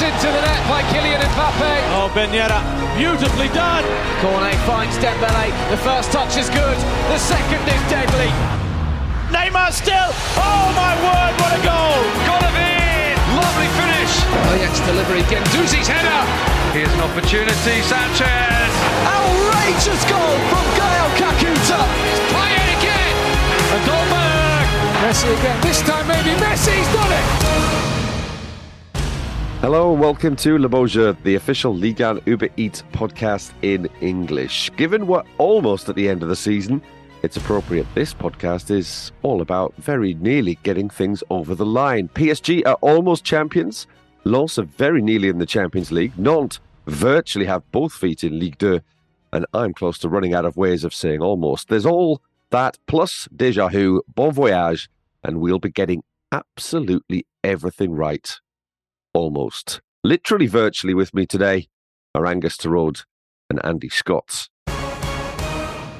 Into the net by Kylian Mbappe. Oh, Ben Yedder, beautifully done. Cornet finds Dembele. The first touch is good. The second is deadly. Neymar still. Oh my word, what a goal! Golovin! Lovely finish. Oh, Ajax delivery. Guendouzi's header. Here's an opportunity, Sanchez. Outrageous goal from Gael Kakuta. It's Payet again. And Dolberg. Messi again. This time maybe Messi's done it. Hello and welcome to Le Beau Jeu, the official Ligue 1 Uber Eats podcast in English. Given we're almost at the end of the season, it's appropriate this podcast is all about very nearly getting things over the line. PSG are almost champions. Lens are very nearly in the Champions League. Nantes virtually have both feet in Ligue 2. And I'm close to running out of ways of saying almost. There's all that plus Déjà Who, bon voyage, and we'll be getting absolutely everything right almost. Literally virtually with me today are Angus Torode and Andy Scott.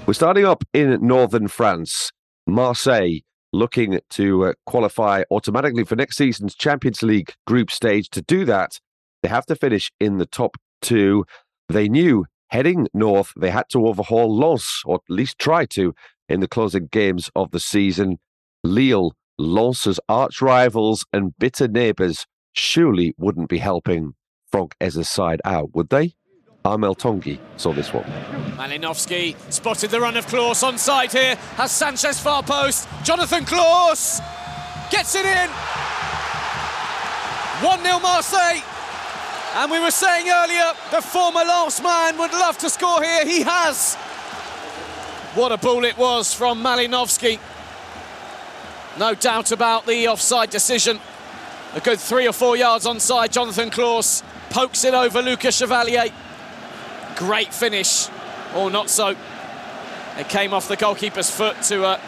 We're starting up in northern France, Marseille, looking to uh, qualify automatically for next season's Champions League group stage. To do that, they have to finish in the top two. They knew heading north they had to overhaul Lens, or at least try to, in the closing games of the season. Lille, Lens's arch rivals and bitter neighbours, surely wouldn't be helping Franck Haise's side out, would they? Armel Tongi saw this one. Malinovskyi spotted the run of Clauss on side here, has Sanchez far post. Jonathan Clauss gets it in. 1 0 Marseille. And we were saying earlier, the former last man would love to score here. He has. What a ball it was from Malinovskyi. No doubt about the offside decision. A good three or four yards onside. Jonathan Clauss pokes it over Lucas Chevalier. Great finish, or not so. It came off the goalkeeper's foot to uh,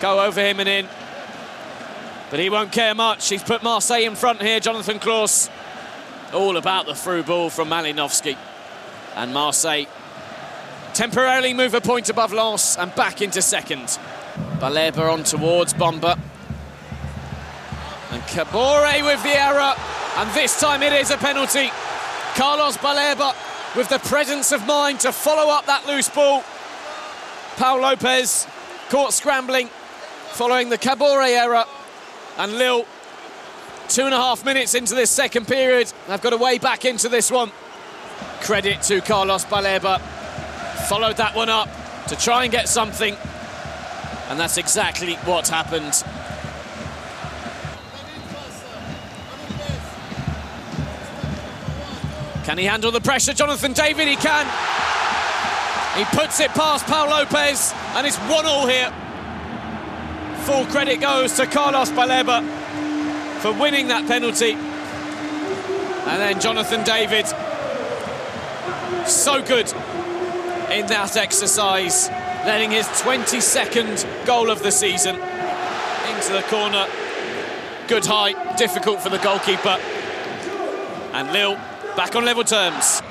go over him and in. But he won't care much. He's put Marseille in front here, Jonathan Clauss. All about the through ball from Malinovskyi. And Marseille temporarily move a point above Lens and back into second. Baleba on towards Bamba. And Kabore with the error. And this time it is a penalty. Carlos Baleba with the presence of mind to follow up that loose ball. Pau Lopez caught scrambling following the Kabore error. And Lille, two and a half minutes into this second period, they've got a way back into this one. Credit to Carlos Baleba. Followed that one up to try and get something. And that's exactly what happened. Can he handle the pressure? Jonathan David, he can. He puts it past Pau Lopez, and it's one all here. Full credit goes to Carlos Baleba for winning that penalty. And then Jonathan David, so good in that exercise, letting his 22nd goal of the season into the corner. Good height, difficult for the goalkeeper. And Lille back on level terms.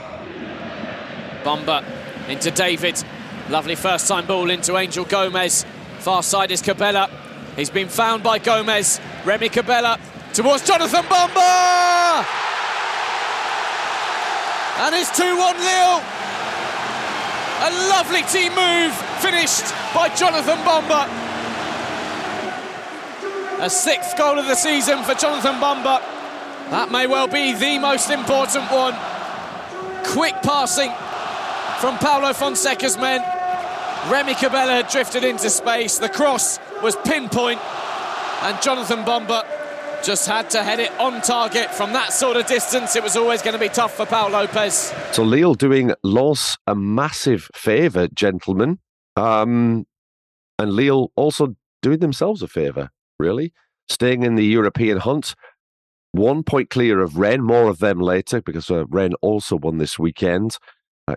Bamba into David. Lovely first time ball into Angel Gomes. Far side is Cabella. He's been found by Gomes. Remy Cabella towards Jonathan Bamba! And it's 2 1 Lille. A lovely team move finished by Jonathan Bamba. A sixth goal of the season for Jonathan Bamba. That may well be the most important one. Quick passing from Paulo Fonseca's men. Remy Cabella had drifted into space. The cross was pinpoint, and Jonathan Bamba just had to head it on target from that sort of distance. It was always going to be tough for Pau Lopez. So Lille doing Lens a massive favour, gentlemen. Um, and Lille also doing themselves a favour, really. Staying in the European hunt. One point clear of Rennes, more of them later because uh, Rennes also won this weekend. Uh,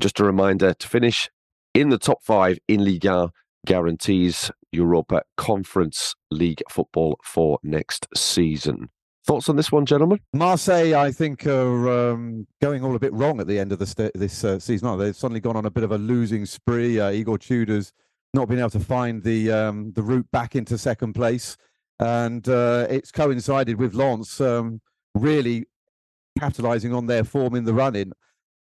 just a reminder to finish in the top five in Ligue 1 guarantees Europa Conference League football for next season. Thoughts on this one, gentlemen? Marseille, I think, are um, going all a bit wrong at the end of st- this uh, season. They've suddenly gone on a bit of a losing spree. Uh, Igor Tudor's not been able to find the um, the route back into second place, and uh, it's coincided with Lens um, really capitalising on their form in the run-in.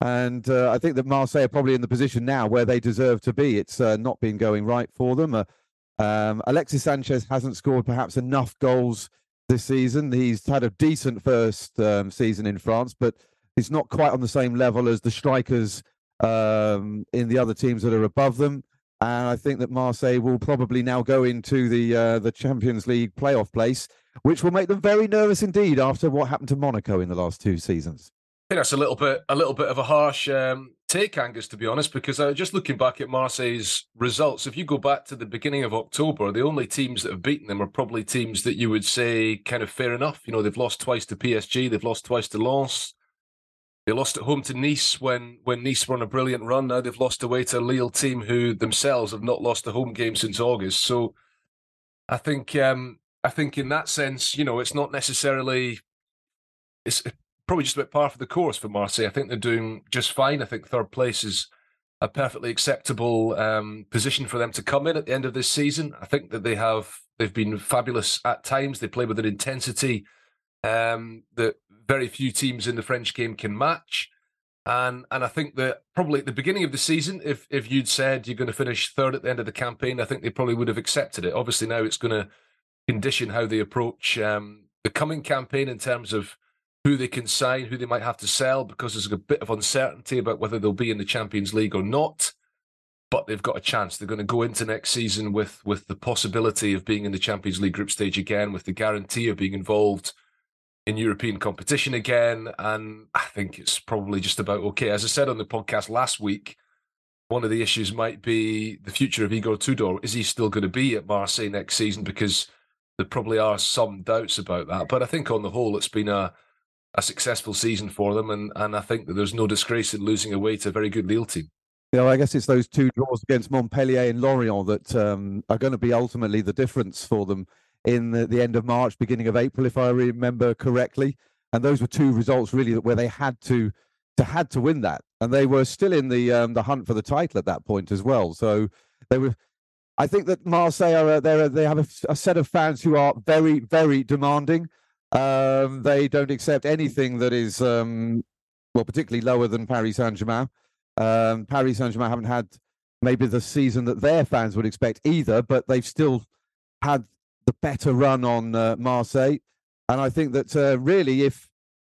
And uh, I think that Marseille are probably in the position now where they deserve to be. It's uh, not been going right for them. Uh, um, Alexis Sanchez hasn't scored perhaps enough goals this season. He's had a decent first um, season in France, but he's not quite on the same level as the strikers um, in the other teams that are above them. And I think that Marseille will probably now go into the uh, the Champions League playoff place, which will make them very nervous indeed after what happened to Monaco in the last two seasons. I think that's a little bit a little bit of a harsh um, take, Angus, to be honest, because uh, just looking back at Marseille's results, if you go back to the beginning of October, the only teams that have beaten them are probably teams that you would say kind of fair enough. You know, they've lost twice to PSG, they've lost twice to Lens, they lost at home to Nice when when Nice were on a brilliant run. Now they've lost away to a Lille team who themselves have not lost a home game since August. So I think um, I think in that sense, you know, it's not necessarily it's probably just about par for the course for Marseille. I think they're doing just fine. I think third place is a perfectly acceptable um, position for them to come in at the end of this season. I think that they have they've been fabulous at times. They play with an intensity um, that very few teams in the French game can match. And and I think that probably at the beginning of the season, if if you'd said you're going to finish third at the end of the campaign, I think they probably would have accepted it. Obviously, now it's going to condition how they approach um, the coming campaign in terms of who they can sign, who they might have to sell, because there's a bit of uncertainty about whether they'll be in the Champions League or not. But they've got a chance. They're going to go into next season with with the possibility of being in the Champions League group stage again, with the guarantee of being involved in European competition again. And I think it's probably just about okay. As I said on the podcast last week, one of the issues might be the future of Igor Tudor. Is he still going to be at Marseille next season? Because there probably are some doubts about that. But I think on the whole, it's been a a successful season for them, and and I think that there's no disgrace in losing away to a very good Lille team. You know, I guess it's those two draws against Montpellier and Lorient that um, are going to be ultimately the difference for them in the, the end of March, beginning of April, if I remember correctly. And those were two results really where they had to to had to win that, and they were still in the um, the hunt for the title at that point as well. So they were. I think that Marseille are they they have a, a, set of fans who are very very demanding. Um, they don't accept anything that is um, well particularly lower than Paris Saint Germain. Um, Paris Saint Germain haven't had maybe the season that their fans would expect either, but they've still had the better run on uh, Marseille. And I think that uh, really, if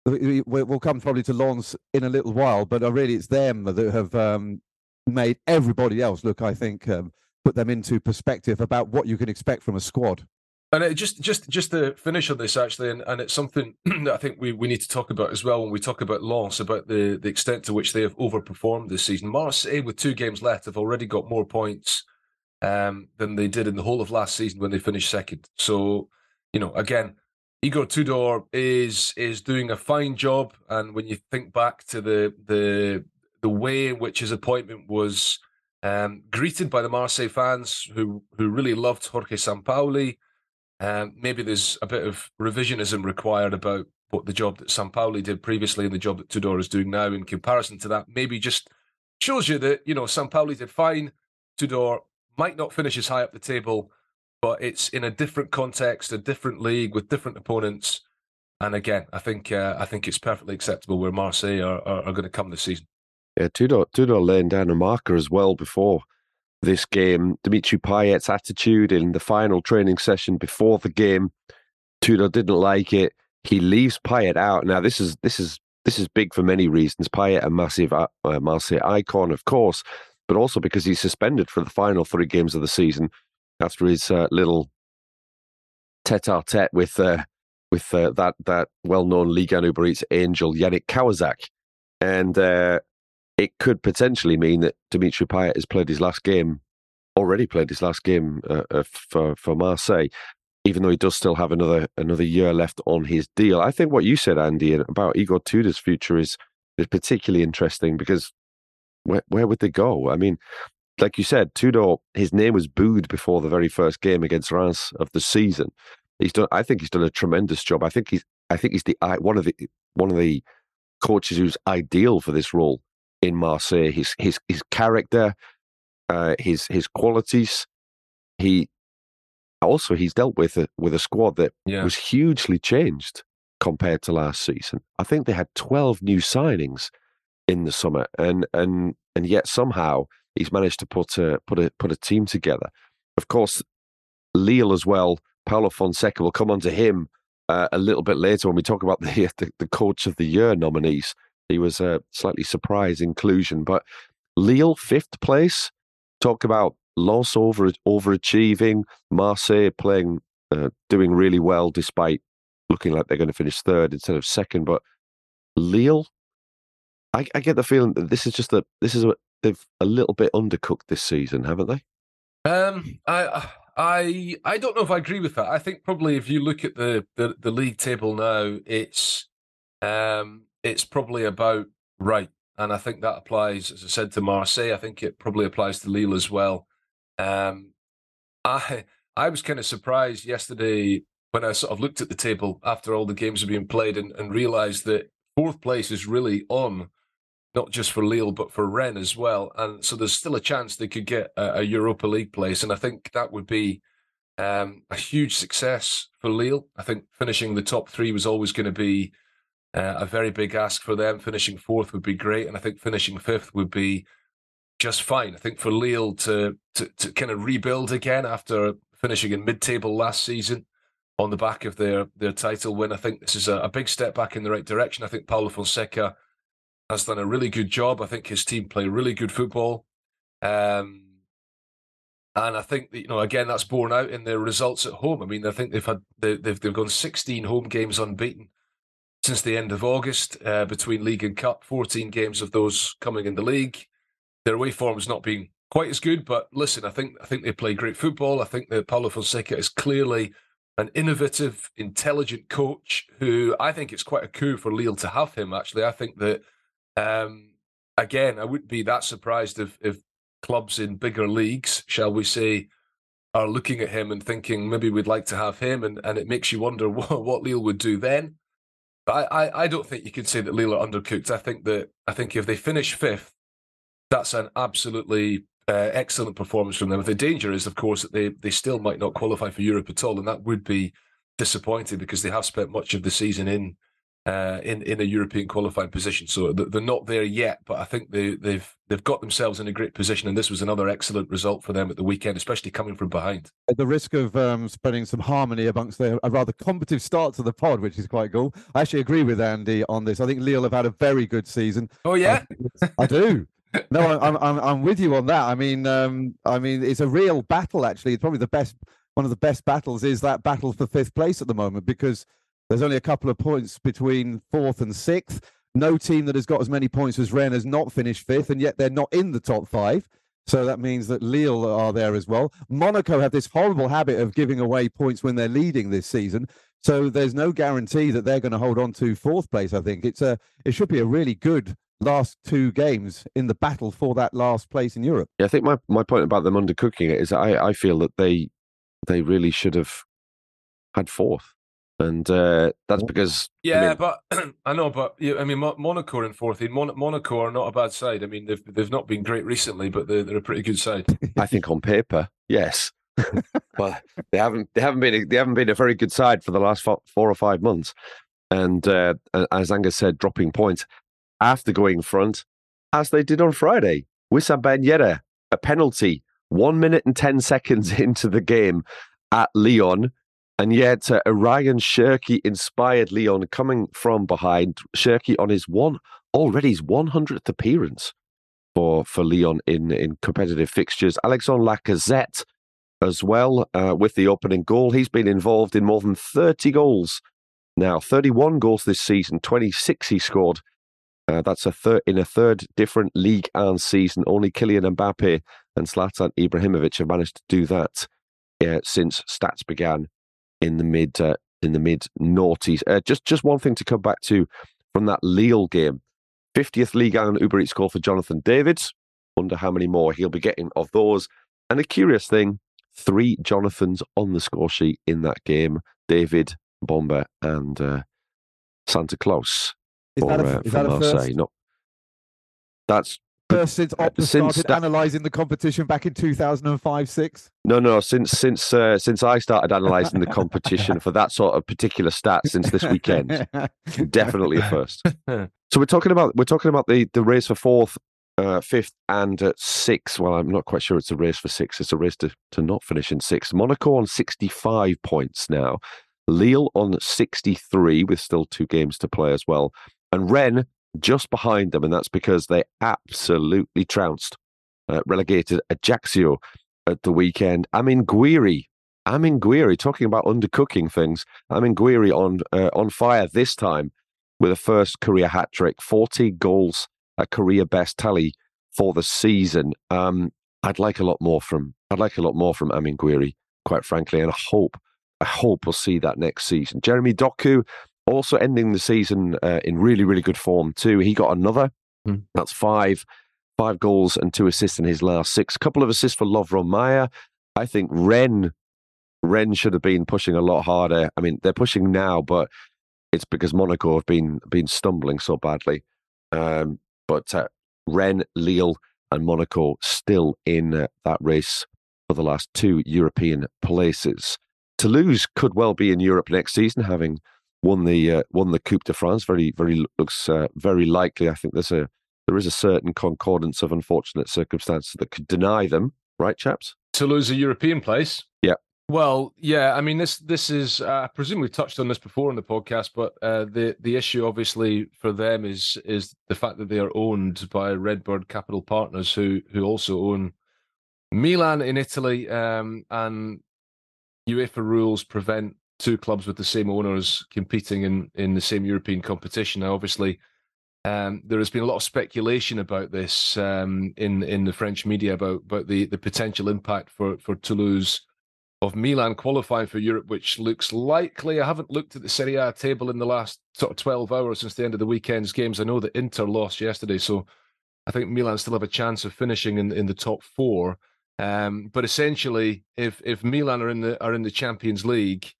we'll come probably to Lens in a little while, but uh, really it's them that have um, made everybody else look, I think, um, put them into perspective about what you can expect from a squad. And it just just just to finish on this actually, and, and it's something that I think we, we need to talk about as well when we talk about Lens, about the, the extent to which they have overperformed this season. Marseille, with two games left, have already got more points um, than they did in the whole of last season when they finished second. So, you know, again, Igor Tudor is is doing a fine job, and when you think back to the the the way in which his appointment was um, greeted by the Marseille fans, who who really loved Jorge Sampaoli, um, maybe there's a bit of revisionism required about what the job that Sampaoli did previously and the job that Tudor is doing now in comparison to that. Maybe just shows you that you know Sampaoli did fine. Tudor might not finish as high up the table, but it's in a different context, a different league with different opponents. And again, I think uh, I think it's perfectly acceptable where Marseille are, are, are going to come this season. Yeah, Tudor, Tudor laying down a marker as well before this game. Dimitri Payet's attitude in the final training session before the game, Tudor didn't like it. He leaves Payet out. Now this is this is this is big for many reasons. Payet, a massive uh, Marseille icon, of course, but also because he's suspended for the final three games of the season after his uh, little tete-a-tete with uh, with uh, that that well-known Ligue 1 Uber Eats angel Yannick Kawczak, and uh, it could potentially mean that Dimitri Payet has played his last game, already played his last game uh, uh, for for Marseille, even though he does still have another another year left on his deal. I think what you said, Andy, about Igor Tudor's future is is particularly interesting because where, where would they go? I mean, like you said, Tudor, his name was booed before the very first game against Reims of the season. He's done. I think he's done a tremendous job. I think he's. I think he's the one of the one of the coaches who's ideal for this role in Marseille. His his his character, uh, his his qualities. He also he's dealt with a, with a squad that yeah. was hugely changed compared to last season. I think they had 12 new signings in the summer, and and and yet somehow he's managed to put a put a put a team together. Of course, Lille as well. Paulo Fonseca will come on to him uh, a little bit later when we talk about the, the, the coach of the year nominees. He was a slightly surprise inclusion, but Lille fifth place. Talk about Lens over overachieving, Marseille playing, uh, doing really well despite looking like they're going to finish third instead of second. But Lille, I, I get the feeling that this is just a this is a they've a little bit undercooked this season, haven't they? Um, I I I don't know if I agree with that. I think probably if you look at the the, the league table now, it's um it's probably about right, and I think that applies, as I said, to Marseille. I think it probably applies to Lille as well. Um, I I was kind of surprised yesterday when I sort of looked at the table after all the games have been played and, and realised that fourth place is really on not just for Lille but for Rennes as well. And so there's still a chance they could get a, a Europa League place, and I think that would be um, a huge success for Lille. I think finishing the top three was always going to be uh, a very big ask for them. Finishing fourth would be great, and I think finishing fifth would be just fine. I think for Lille to to, to kind of rebuild again after finishing in mid-table last season on the back of their their title win, I think this is a, a big step back in the right direction. I think Paulo Fonseca has done a really good job. I think his team play really good football. Um, and I think that, you know again that's borne out in their results at home. I mean, I think they've had they, have they've gone 16 home games unbeaten since the end of August uh, between league and cup. 14 games of those coming in the league. Their away form has not been quite as good, but listen, I think I think they play great football. I think that Paulo Fonseca is clearly an innovative, intelligent coach who I think it's quite a coup for Lille to have him. Actually, I think that um, again, I wouldn't be that surprised if, if clubs in bigger leagues, shall we say, are looking at him and thinking maybe we'd like to have him, and, and it makes you wonder what, what Lille would do then. But I, I, I don't think you could say that Lille are undercooked. I think that I think if they finish fifth, that's an absolutely uh, excellent performance from them. The danger is, of course, that they they still might not qualify for Europe at all, and that would be disappointing because they have spent much of the season in uh, in in a European qualifying position. So they're not there yet, but I think they, they've they've got themselves in a great position, and this was another excellent result for them at the weekend, especially coming from behind. At the risk of um, spreading some harmony amongst the, a rather combative start to the pod, which is quite cool. I actually agree with Andy on this. I think Lille have had a very good season. Oh yeah, I, I do. no, I'm, I'm I'm with you on that. I mean, um, I mean, it's a real battle. Actually, it's probably the best. One of the best battles is that battle for fifth place at the moment because there's only a couple of points between fourth and sixth. No team that has got as many points as Rennes has not finished fifth, and yet they're not in the top five. So that means that Lille are there as well. Monaco have this horrible habit of giving away points when they're leading this season. So there's no guarantee that they're going to hold on to fourth place. I think it's a it should be a really good last two games in the battle for that last place in Europe. Yeah, I think my, my point about them undercooking it is I, I feel that they they really should have had fourth and uh, that's because yeah, I mean, but I know, but yeah, I mean, Monaco are in fourth. In Mon- Monaco are not a bad side. I mean, they've they've not been great recently, but they're they're a pretty good side. I think on paper, yes, but they haven't they haven't been a, they haven't been a very good side for the last four, four or five months. And uh, as Angus said, dropping points after going front, as they did on Friday. Wissam Ben Yedder, a penalty, one minute and ten seconds into the game at Lyon and yet, uh, Ryan Cherki inspired Lyon coming from behind. Cherki on his one already his 100th appearance for for Lyon in in competitive fixtures. Alexandre Lacazette as well uh, with the opening goal. He's been involved in more than 30 goals now, 31 goals this season, 26 he scored. Uh, that's a third in a third different league and season. Only Kylian Mbappe and Zlatan Ibrahimovic have managed to do that uh, since stats began in the mid uh, in the mid noughties. Uh, just just one thing to come back to from that Lille game. 50th League and Uber Eats call for Jonathan Davids. Wonder how many more he'll be getting of those. And a curious thing, three Jonathans on the score sheet in that game. David, Bamba, and uh, Santa Claus is that a, uh, is that A first? No, that's First since Opta since started that, analysing the competition back in 2005 6? No, no, since since uh, since I started analysing the competition for that sort of particular stat since this weekend. Definitely a first. so we're talking about we're talking about the the race for fourth, uh, fifth, and uh, sixth. Well, I'm not quite sure it's a race for six. It's a race to, to not finish in sixth. Monaco on 65 points now. Lille on 63 with still two games to play as well. And Rennes just behind them, and that's because they absolutely trounced, uh, relegated Ajaccio at the weekend. Amine Gouiri, Amine Gouiri, talking about undercooking things. Amine Gouiri on uh, on fire this time with a first career hat trick, 40 goals, a career best tally for the season. Um, I'd like a lot more from I'd like a lot more from Amine Gouiri, quite frankly, and I hope I hope we'll see that next season. Jeremy Doku also ending the season uh, in really, really good form too. He got another. Mm. That's five, five goals and two assists in his last six. Couple of assists for Lovro Majer. I think Rennes, Rennes should have been pushing a lot harder. I mean, they're pushing now, but it's because Monaco have been been stumbling so badly. Um, but uh, Rennes, Lille, and Monaco still in uh, that race for the last two European places. Toulouse could well be in Europe next season, having won the uh, won the Coupe de France. Very very looks uh, very likely. I think there's a there is a certain concordance of unfortunate circumstances that could deny them. Right, chaps? To lose a European place. Yeah. Well, yeah. I mean, this this is. Uh, I presume we've touched on this before in the podcast, but uh, the the issue obviously for them is is the fact that they are owned by Redbird Capital Partners, who who also own Milan in Italy, um, and UEFA rules prevent two clubs with the same owners competing in in the same European competition. Now, obviously, um, there has been a lot of speculation about this um, in in the French media about about the the potential impact for for Toulouse of Milan qualifying for Europe, which looks likely. I haven't looked at the Serie A table in the last sort of twelve hours since the end of the weekend's games. I know that Inter lost yesterday, so I think Milan still have a chance of finishing in in the top four. Um, but essentially, if if Milan are in the are in the Champions League,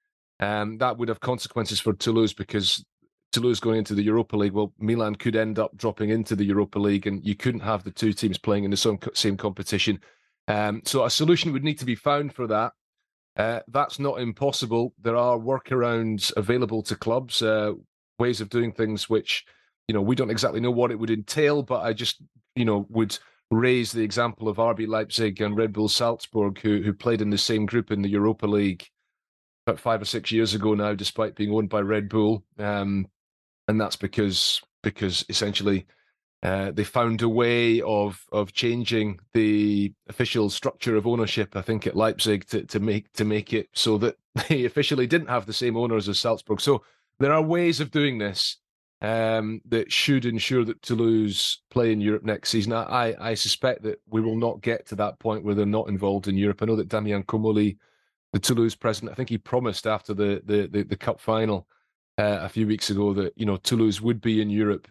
um, that would have consequences for Toulouse because Toulouse going into the Europa League, well, Milan could end up dropping into the Europa League, and you couldn't have the two teams playing in the same, competition. Um, so a solution would need to be found for that. Uh, that's not impossible. There are workarounds available to clubs, uh, ways of doing things which, you know, we don't exactly know what it would entail, but I just, you know, would raise the example of RB Leipzig and Red Bull Salzburg, who who played in the same group in the Europa League about five or six years ago now, despite being owned by Red Bull, um, and that's because because essentially uh, they found a way of of changing the official structure of ownership. I think at Leipzig to to make to make it so that they officially didn't have the same owners as Salzburg. So there are ways of doing this um, that should ensure that Toulouse play in Europe next season. I I suspect that we will not get to that point where they're not involved in Europe. I know that Damien Comolli the Toulouse president. I think he promised after the the the, the cup final uh, a few weeks ago that you know Toulouse would be in Europe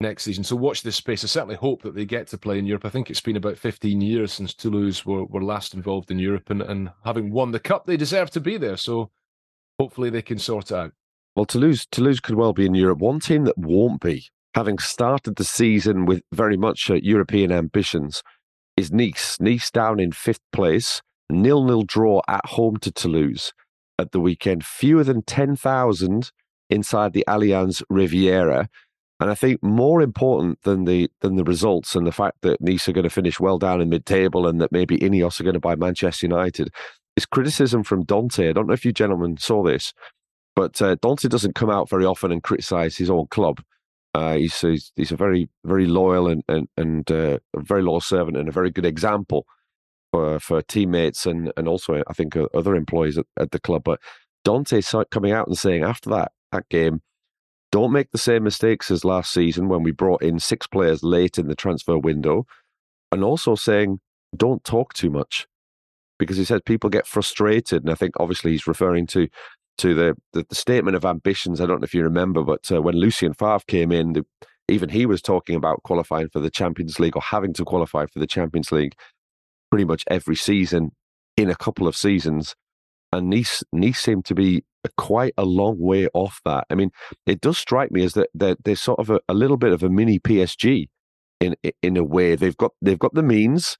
next season. So watch this space. I certainly hope that they get to play in Europe. I think it's been about 15 years since Toulouse were, were last involved in Europe, and, and having won the cup, they deserve to be there. So hopefully they can sort it out. Well, Toulouse Toulouse could well be in Europe. One team that won't be, having started the season with very much uh, European ambitions, is Nice. Nice down in fifth place nil nil draw at home to Toulouse at the weekend. Fewer than 10,000 inside the Allianz Riviera. And I think more important than the than the results and the fact that Nice are going to finish well down in mid table and that maybe Ineos are going to buy Manchester United is criticism from Dante. I don't know if you gentlemen saw this, but uh, Dante doesn't come out very often and criticise his own club. Uh, he's, he's, he's a very very loyal and and, and uh, a very loyal servant and a very good example for for teammates and and also I think other employees at, at the club. But Dante coming out and saying after that that game, don't make the same mistakes as last season when we brought in six players late in the transfer window, and also saying don't talk too much because he said people get frustrated, and I think obviously he's referring to to the the, the statement of ambitions. I don't know if you remember, but uh, when Lucien Favre came in. The, even he was talking about qualifying for the Champions League or having to qualify for the Champions League pretty much every season in a couple of seasons. And Nice, Nice seem to be quite a long way off that. I mean, it does strike me as that they're, they're sort of a, a little bit of a mini PSG in in a way. They've got they've got the means,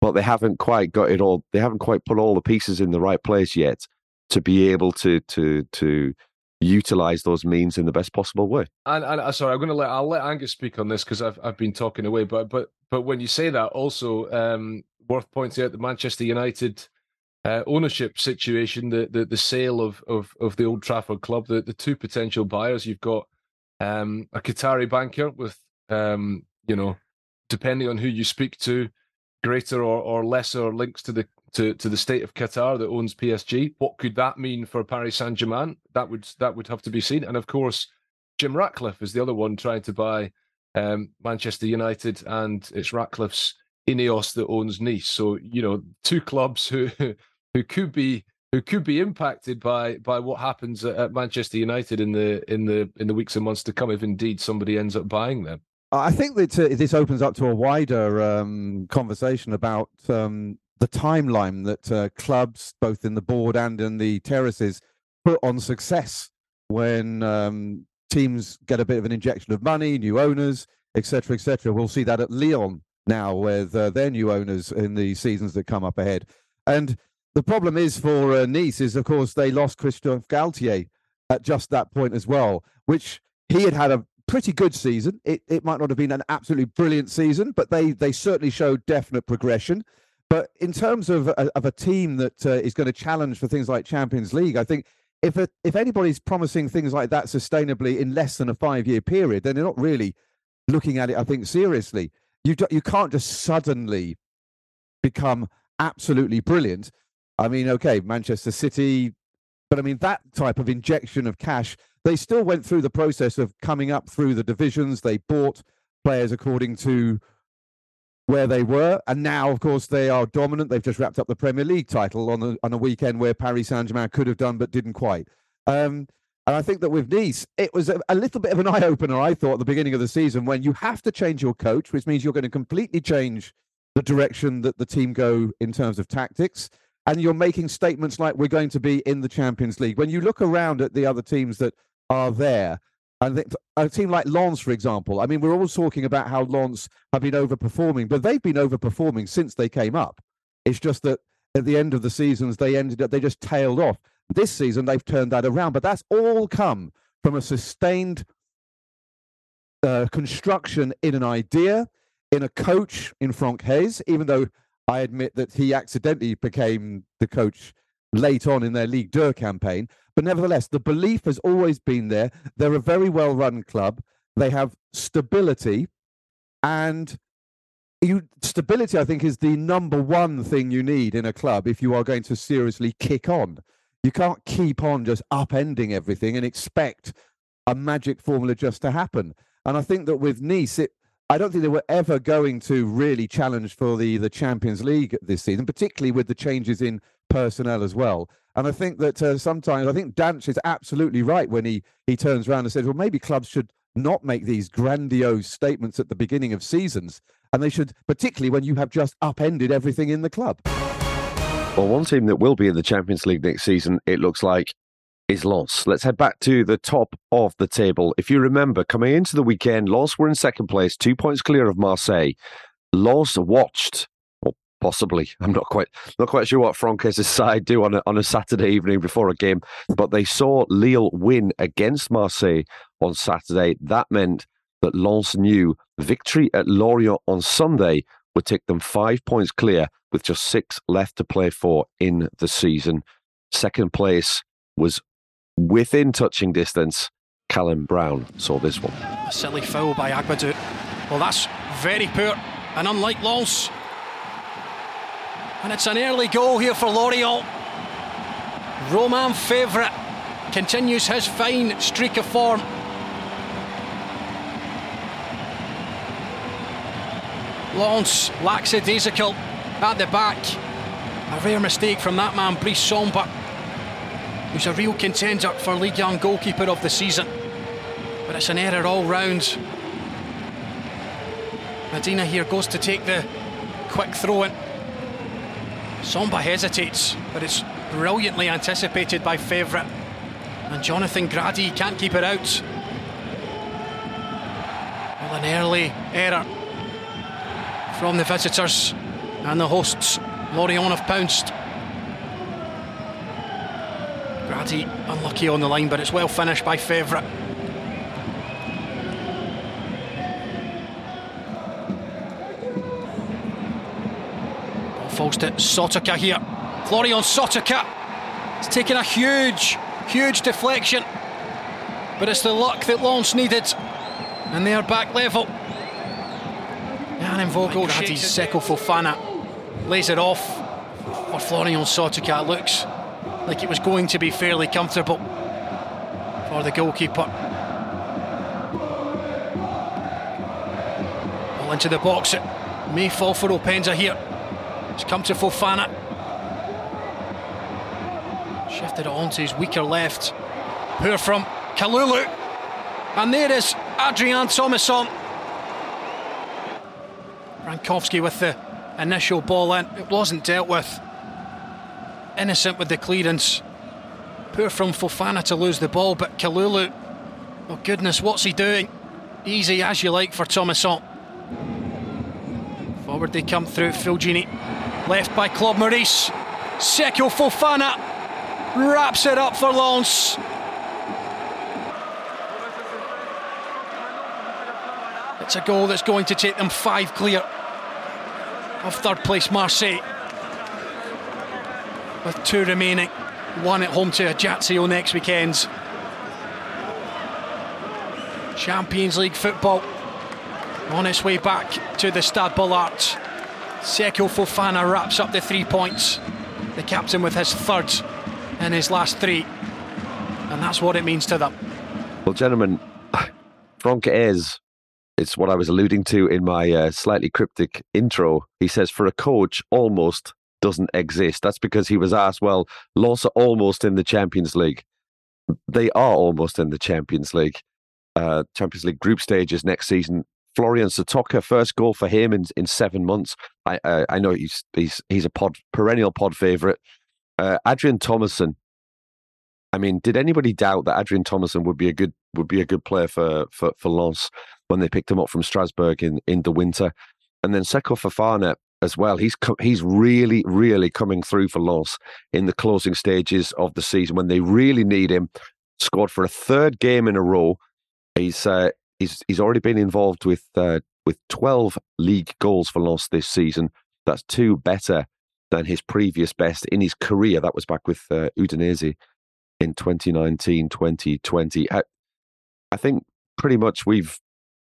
but they haven't quite got it all. They haven't quite put all the pieces in the right place yet to be able to to to utilize those means in the best possible way. And, and uh, sorry, I'm going to let I'll let Angus speak on this because I've I've been talking away. But but but when you say that, also um, worth pointing out the Manchester United uh, ownership situation, the, the the sale of of of the Old Trafford club, the the two potential buyers. You've got um, a Qatari banker with um, you know, depending on who you speak to, greater or, or lesser links to the to, to the state of Qatar that owns PSG. What could that mean for Paris Saint Germain? That would that would have to be seen. And of course, Jim Ratcliffe is the other one trying to buy um, Manchester United, and it's Ratcliffe's Ineos that owns Nice. So you know, two clubs who who could be who could be impacted by by what happens at, Manchester United in the in the in the weeks and months to come, if indeed somebody ends up buying them. I think that uh, this opens up to a wider um, conversation about um, the timeline that uh, clubs, both in the board and in the terraces, put on success when um, teams get a bit of an injection of money, new owners, etc., etc. We'll see that at Lyon now with uh, their new owners in the seasons that come up ahead. And the problem is for uh, Nice is, of course, they lost Christophe Galtier at just that point as well, which he had had a pretty good season. It it might not have been an absolutely brilliant season, but they they certainly showed definite progression. But in terms of a, of a team that uh, is going to challenge for things like Champions League, I think if a, if anybody's promising things like that sustainably in less than a five year period, then they're not really looking at it. I think seriously. You you can't just suddenly become absolutely brilliant. I mean, okay, Manchester City, but I mean that type of injection of cash. They still went through the process of coming up through the divisions. They bought players according to where they were. And now, of course, they are dominant. They've just wrapped up the Premier League title on a, on a weekend where Paris Saint Germain could have done but didn't quite. Um, and I think that with Nice, it was a, a little bit of an eye opener, I thought, at the beginning of the season when you have to change your coach, which means you're going to completely change the direction that the team go in terms of tactics. And you're making statements like we're going to be in the Champions League. When you look around at the other teams that are there, and a team like Lens, for example, I mean, we're all talking about how Lens have been overperforming, but they've been overperforming since they came up. It's just that at the end of the seasons, they ended up, they just tailed off. This season, they've turned that around, but that's all come from a sustained uh, construction in an idea, in a coach in Franck Haise, even though I admit that he accidentally became the coach late on in their Ligue 2 campaign. But nevertheless, the belief has always been there. They're a very well run club. They have stability. And you, stability, I think, is the number one thing you need in a club if you are going to seriously kick on. You can't keep on just upending everything and expect a magic formula just to happen. And I think that with Nice, it, I don't think they were ever going to really challenge for the, the Champions League this season, particularly with the changes in personnel as well. And I think that uh, sometimes I think Dante is absolutely right when he he turns around and says, well, maybe clubs should not make these grandiose statements at the beginning of seasons, and they should, particularly when you have just upended everything in the club. Well, one team that will be in the Champions League next season, it looks like, is Lens. Let's head back to the top of the table. If you remember, coming into the weekend, Lens were in second place, two points clear of Marseille. Lens watched or possibly. I'm not quite not quite sure what France's side do on a, on a Saturday evening before a game, but they saw Lille win against Marseille on Saturday. That meant that Lens knew victory at Lorient on Sunday would take them five points clear with just six left to play for in the season. Second place was within touching distance. Callum Brown saw this one. Silly foul by Agbadou. Well, that's very poor. And unlike Lens, and it's an early goal here for Lorient. Romain Faivre continues his fine streak of form. Lens lackadaisical at the back. A rare mistake from that man, Brice Samba, who's a real contender for League Young goalkeeper of the season. But it's an error all round. Medina here goes to take the quick throw in. Samba hesitates, but it's brilliantly anticipated by Faivre. And Jonathan Gradit can't keep it out. Well, an early error from the visitors and the hosts. Lorient have pounced. Gradit unlucky on the line, but it's well finished by Faivre. Ball falls to Sotoca here. Florian Sotoca. It's taken a huge, huge deflection. But it's the luck that Lens needed. And they are back level. Jan Vogel, Gradit's Seko Fofana lays it off for Florian Sotoca. It looks like it was going to be fairly comfortable for the goalkeeper. Ball into the box. It may fall for Openda here. It's come to Fofana. Shifted it onto his weaker left. Poor from Kalulu. And there is Adrien Thomasson. Frankowski with the initial ball in. It wasn't dealt with. Innocent with the clearance. Poor from Fofana to lose the ball, but Kalulu, oh goodness, what's he doing? Easy as you like for Thomasson. Forward they come through, Fulgini. Left by Claude Maurice. Seko Fofana wraps it up for Lens. It's a goal that's going to take them five clear of third place Marseille. With two remaining, one at home to Ajaccio next weekend. Champions League football on its way back to the Stade Bollaert. Seko Fofana wraps up the three points. The captain with his third in his last three. And that's what it means to them. Well, gentlemen, Franck is. it's what I was alluding to in my uh, slightly cryptic intro. He says, for a coach, almost doesn't exist. That's because he was asked, well, are almost in the Champions League. They are almost in the Champions League. Uh, Champions League group stages next season. Florian Sotoca, first goal for him in, in seven months. I uh, I know he's he's he's a pod perennial pod favorite. Uh, Adrien Thomasson. I mean, did anybody doubt that Adrien Thomasson would be a good would be a good player for for for Lens? when they picked him up from Strasbourg in, in the winter. And then Seko Fofana as well. He's he's really, really coming through for Lens in the closing stages of the season when they really need him. Scored for a third game in a row. He's uh, he's he's already been involved with uh, with twelve league goals for Lens this season. That's two better than his previous best in his career. That was back with uh, Udinese in 2019, 2020. I, I think pretty much we've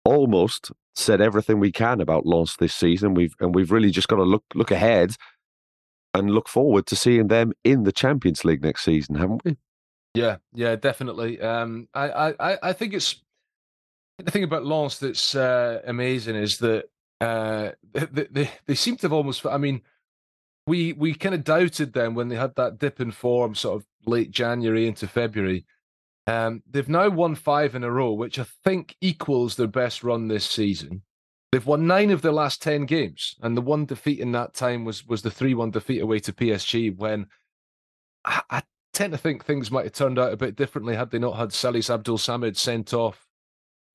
almost said everything we can about Lens this season. We've and we've really just got to look look ahead and look forward to seeing them in the Champions League next season, haven't we? Yeah, yeah, definitely. Um, I, I, I think it's the thing about Lens that's uh, amazing is that uh, they, they they seem to have almost. I mean, we we kind of doubted them when they had that dip in form, sort of late January into February. Um, they've now won five in a row, which I think equals their best run this season. They've won nine of their last ten games, and the one defeat in that time was was the three one defeat away to PSG. When I, I, tend to think things might have turned out a bit differently had they not had Salis Abdul Samad sent off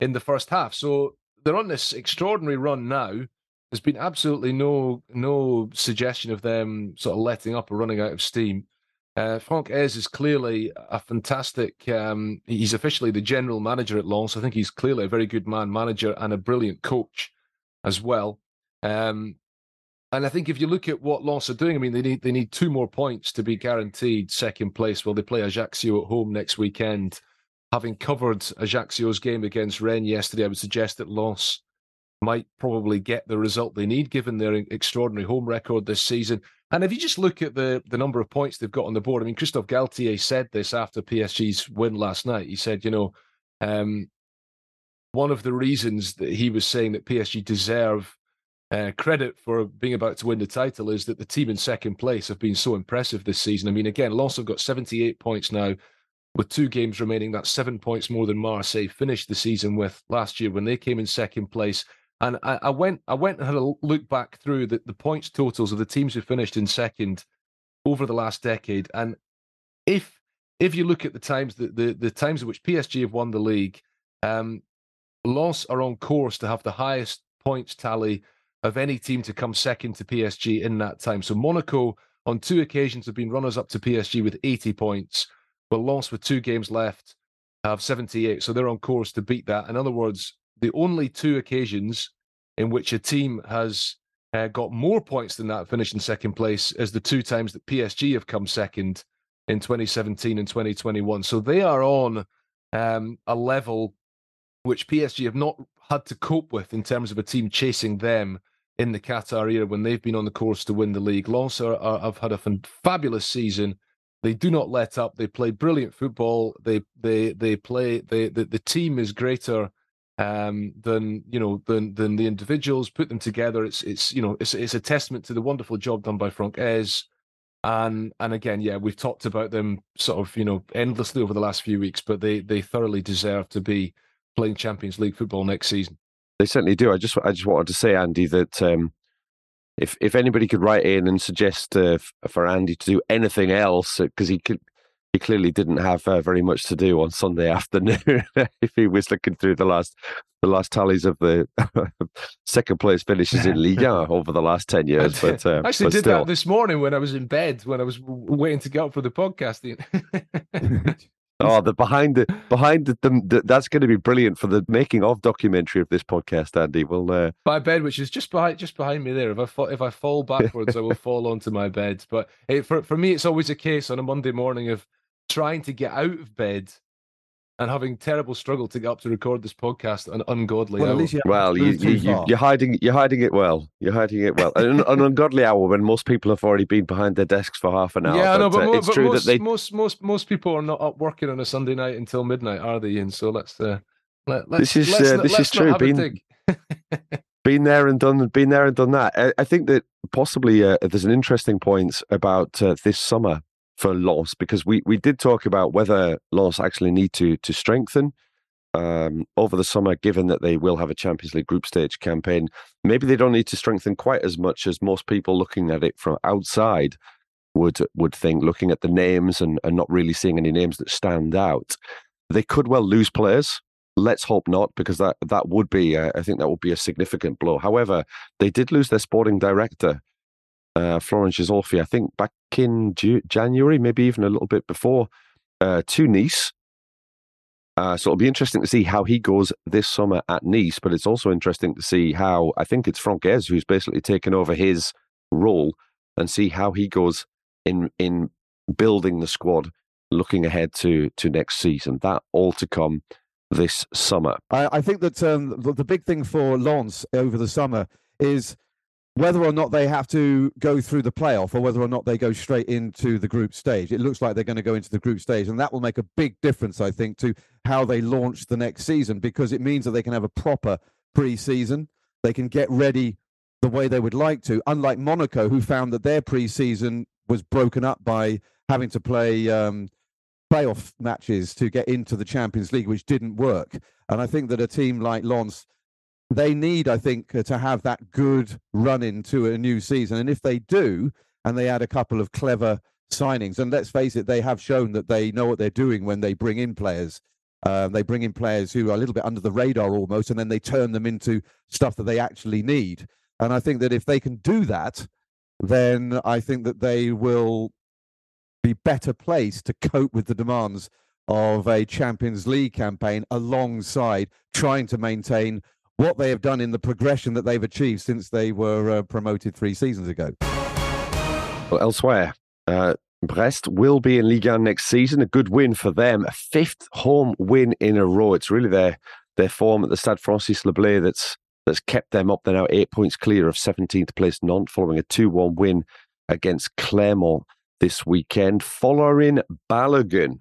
in the first half. So they're on this extraordinary run now. There's been absolutely no no suggestion of them sort of letting up or running out of steam. Uh, Franck Haise is clearly a fantastic. Um, he's officially the general manager at Lens. I think he's clearly a very good man manager and a brilliant coach as well. Um, and I think if you look at what Lens are doing, I mean, they need they need two more points to be guaranteed second place. Well, they play Ajaccio at home next weekend. Having covered Ajaccio's game against Rennes yesterday, I would suggest that Lens might probably get the result they need given their extraordinary home record this season. And if you just look at the the number of points they've got on the board, I mean, Christophe Galtier said this after PSG's win last night. He said, you know, um, one of the reasons that he was saying that PSG deserve uh, credit for being about to win the title is that the team in second place have been so impressive this season. I mean, again, Lens have got 78 points now with two games remaining. That's seven points more than Marseille finished the season with last year when they came in second place. And I, I, went I went and had a look back through the, the points totals of the teams who finished in second over the last decade. And if if you look at the times the, the, the times in which PSG have won the league, um, Lens are on course to have the highest points tally of any team to come second to PSG in that time. So Monaco, on two occasions, have been runners up to PSG with 80 points, but Lens, with two games left, have 78. So they're on course to beat that. In other words, the only two occasions in which a team has uh, got more points than that, finished in second place, is the two times that PSG have come second in 2017 and 2021. So they are on um, a level which PSG have not had to cope with in terms of a team chasing them in the Qatar era when they've been on the course to win the league. Lens are, are, have had a fabulous season. They do not let up. They play brilliant football. They they they play. They, the the team is greater um, than you know than than the individuals. Put them together. It's it's you know it's it's a testament to the wonderful job done by Franck Haise. And and again, yeah, we've talked about them sort of you know endlessly over the last few weeks, but they they thoroughly deserve to be playing Champions League football next season. They certainly do. I just I just wanted to say, Andy, that um, if if anybody could write in and suggest uh, for Andy to do anything else, because uh, he could he clearly didn't have uh, very much to do on Sunday afternoon if he was looking through the last the last tallies of the second place finishes in Liga over the last ten years. But uh, I actually but did still. that this morning when I was in bed when I was waiting to get up for the podcasting. Oh, the behind the behind the, the, the that's going to be brilliant for the making of documentary of this podcast, Andy. We'll uh... my bed, which is just behind just behind me there. If I fall, if I fall backwards, I will fall onto my bed. But it, for for me, it's always a case on a Monday morning of trying to get out of bed and having terrible struggle to get up to record this podcast an ungodly well, hour. You well, you, you, you, you're hiding you're hiding it well. You're hiding it well. an, an, ungodly hour when most people have already been behind their desks for half an hour. Yeah, but, no, but, uh, mo- it's but true most, that they most most most people are not up working on a Sunday night until midnight, are they? And so let's uh, let, let's this is let's uh, this let's is true. Not have a Been, been there and done been there and done that. I, I think that possibly uh, there's an interesting point about uh, this summer for Lens because we we did talk about whether Lens actually need to to strengthen um, over the summer, given that they will have a Champions League group stage campaign. Maybe they don't need to strengthen quite as much as most people looking at it from outside would would think, looking at the names and, and not really seeing any names that stand out. They could well lose players. Let's hope not, because that that would be, uh, I think, that would be a significant blow. However, they did lose their sporting director, uh, Florent Ghisolfi, I think back in Ju- January, maybe even a little bit before, uh, to Nice. Uh, so it'll be interesting to see how he goes this summer at Nice, but it's also interesting to see how I think it's Franck Haise who's basically taken over his role and see how he goes in in building the squad, looking ahead to to next season. That all to come this summer. I, I think that um, the, the big thing for Lens over the summer is whether or not they have to go through the playoff or whether or not they go straight into the group stage. It looks like they're going to go into the group stage, and that will make a big difference, I think, to how they launch the next season because it means that they can have a proper pre-season. They can get ready the way they would like to, unlike Monaco, who found that their pre-season was broken up by having to play um, playoff matches to get into the Champions League, which didn't work. And I think that a team like Lens they need, I think, uh, to have that good run into a new season. And if they do, and they add a couple of clever signings, and let's face it, they have shown that they know what they're doing when they bring in players. Um, they bring in players who are a little bit under the radar almost, and then they turn them into stuff that they actually need. And I think that if they can do that, then I think that they will be better placed to cope with the demands of a Champions League campaign alongside trying to maintain what they have done in the progression that they've achieved since they were uh, promoted three seasons ago. Well, elsewhere, uh, Brest will be in Ligue 1 next season. A good win for them, a fifth home win in a row. It's really their their form at the Stade Francis Le Blé that's that's kept them up. They're now eight points clear of 17th place Nantes, following a 2-1 win against Clermont this weekend. Folarin Balogun,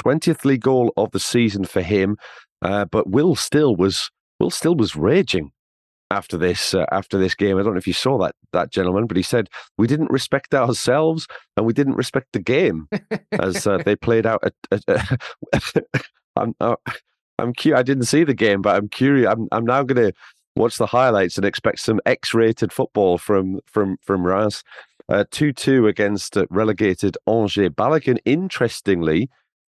20th league goal of the season for him, uh, but Will Still was Will Still was raging after this uh, after this game. I don't know if you saw that that gentleman, but he said we didn't respect ourselves and we didn't respect the game as uh, they played out. A, a, a, I'm uh, I'm cu- I didn't see the game, but I'm curious. I'm I'm now going to watch the highlights and expect some X-rated football from from from Reims. Uh, two two against uh, relegated Angers. Balogun, interestingly,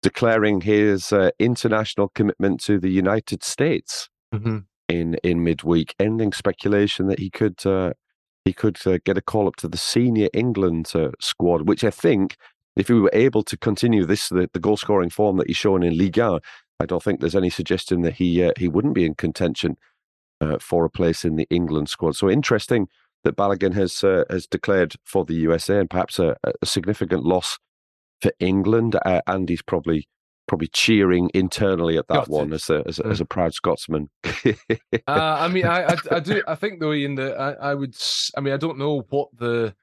declaring his uh, international commitment to the United States mm-hmm. in in midweek, ending speculation that he could uh, he could uh, get a call up to the senior England uh, squad, which I think, if he were able to continue this the, the goal scoring form that he's shown in Ligue 1, I don't think there's any suggestion that he uh, he wouldn't be in contention uh, for a place in the England squad. So interesting that Balogun has uh, has declared for the USA and perhaps a, a significant loss for England. Uh, Andy's probably probably cheering internally at that Got one as a, as a, as a proud Scotsman. uh, I mean, I, I, I do I think though, in the I, I would I mean I don't know what the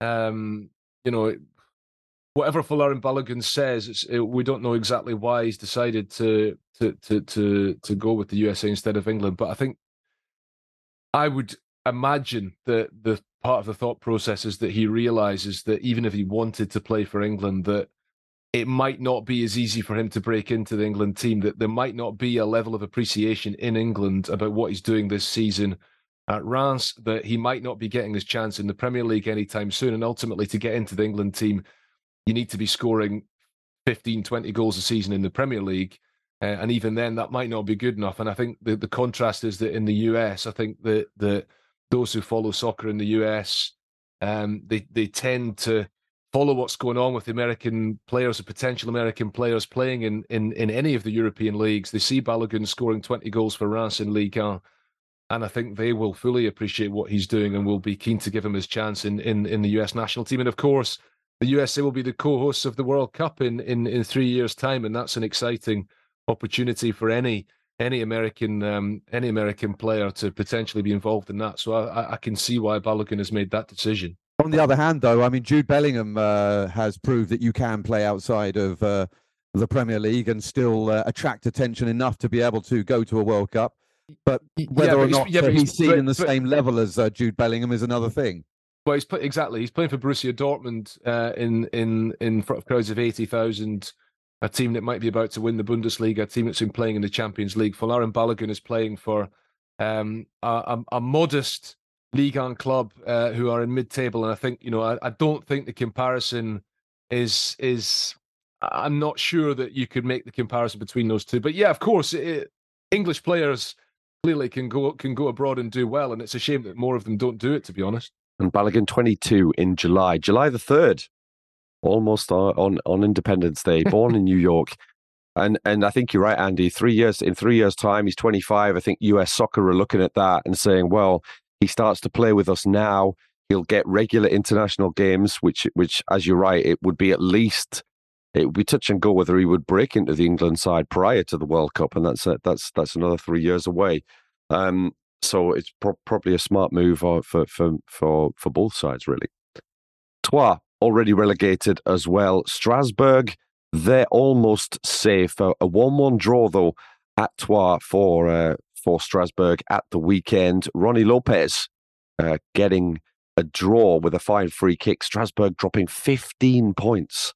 um you know whatever Folarin Balogun says, it, we don't know exactly why he's decided to, to to to to go with the USA instead of England. But I think I would imagine that the part of the thought process is that he realizes that even if he wanted to play for England, that it might not be as easy for him to break into the England team. That there might not be a level of appreciation in England about what he's doing this season at Reims. That he might not be getting his chance in the Premier League anytime soon. And ultimately, to get into the England team, you need to be scoring 15, 20 goals a season in the Premier League. Uh, and even then, that might not be good enough. And I think the, the contrast is that in the US, I think that that those who follow soccer in the US, um, they they tend to follow what's going on with the American players or potential American players playing in, in, in any of the European leagues. They see Balogun scoring 20 goals for Reims in Ligue 1, and I think they will fully appreciate what he's doing and will be keen to give him his chance in, in, in the US national team. And of course, the USA will be the co-hosts of the World Cup in, in, in three years' time, and that's an exciting opportunity for any any American um, any American player to potentially be involved in that. So I, I can see why Balogun has made that decision. On the other hand, though, I mean Jude Bellingham uh, has proved that you can play outside of uh, the Premier League and still uh, attract attention enough to be able to go to a World Cup. But whether yeah, but or not yeah, he's, he's seen but, in the but, same level as uh, Jude Bellingham is another thing. Well, he's play, exactly. He's playing for Borussia Dortmund uh, in in in front of crowds of eighty thousand. A team that might be about to win the Bundesliga, a team that's been playing in the Champions League. Folarin Balogun is playing for um, a, a, a, modest Ligue 1 club uh, who are in mid-table, and I think you know I, I don't think the comparison is is. I'm not sure that you could make the comparison between those two, but yeah, of course, it, English players clearly can go can go abroad and do well, and it's a shame that more of them don't do it. To be honest and Balogun 22 in July, July the 3rd, almost on, on Independence Day, born in New York. And and I think you're right, Andy. Three years in three years' time, he's 25. I think US soccer are looking at that and saying, well, he starts to play with us now. He'll get regular international games, which which, as you're right, it would be at least it would be touch and go whether he would break into the England side prior to the World Cup, and that's a, that's that's another three years away. Um, so it's pro- probably a smart move for for for for both sides, really. Troyes already relegated as well. Strasbourg, they're almost safe. A one-one draw though at Troyes for uh, for Strasbourg at the weekend. Ronnie Lopez uh, getting a draw with a fine free kick. Strasbourg dropping 15 points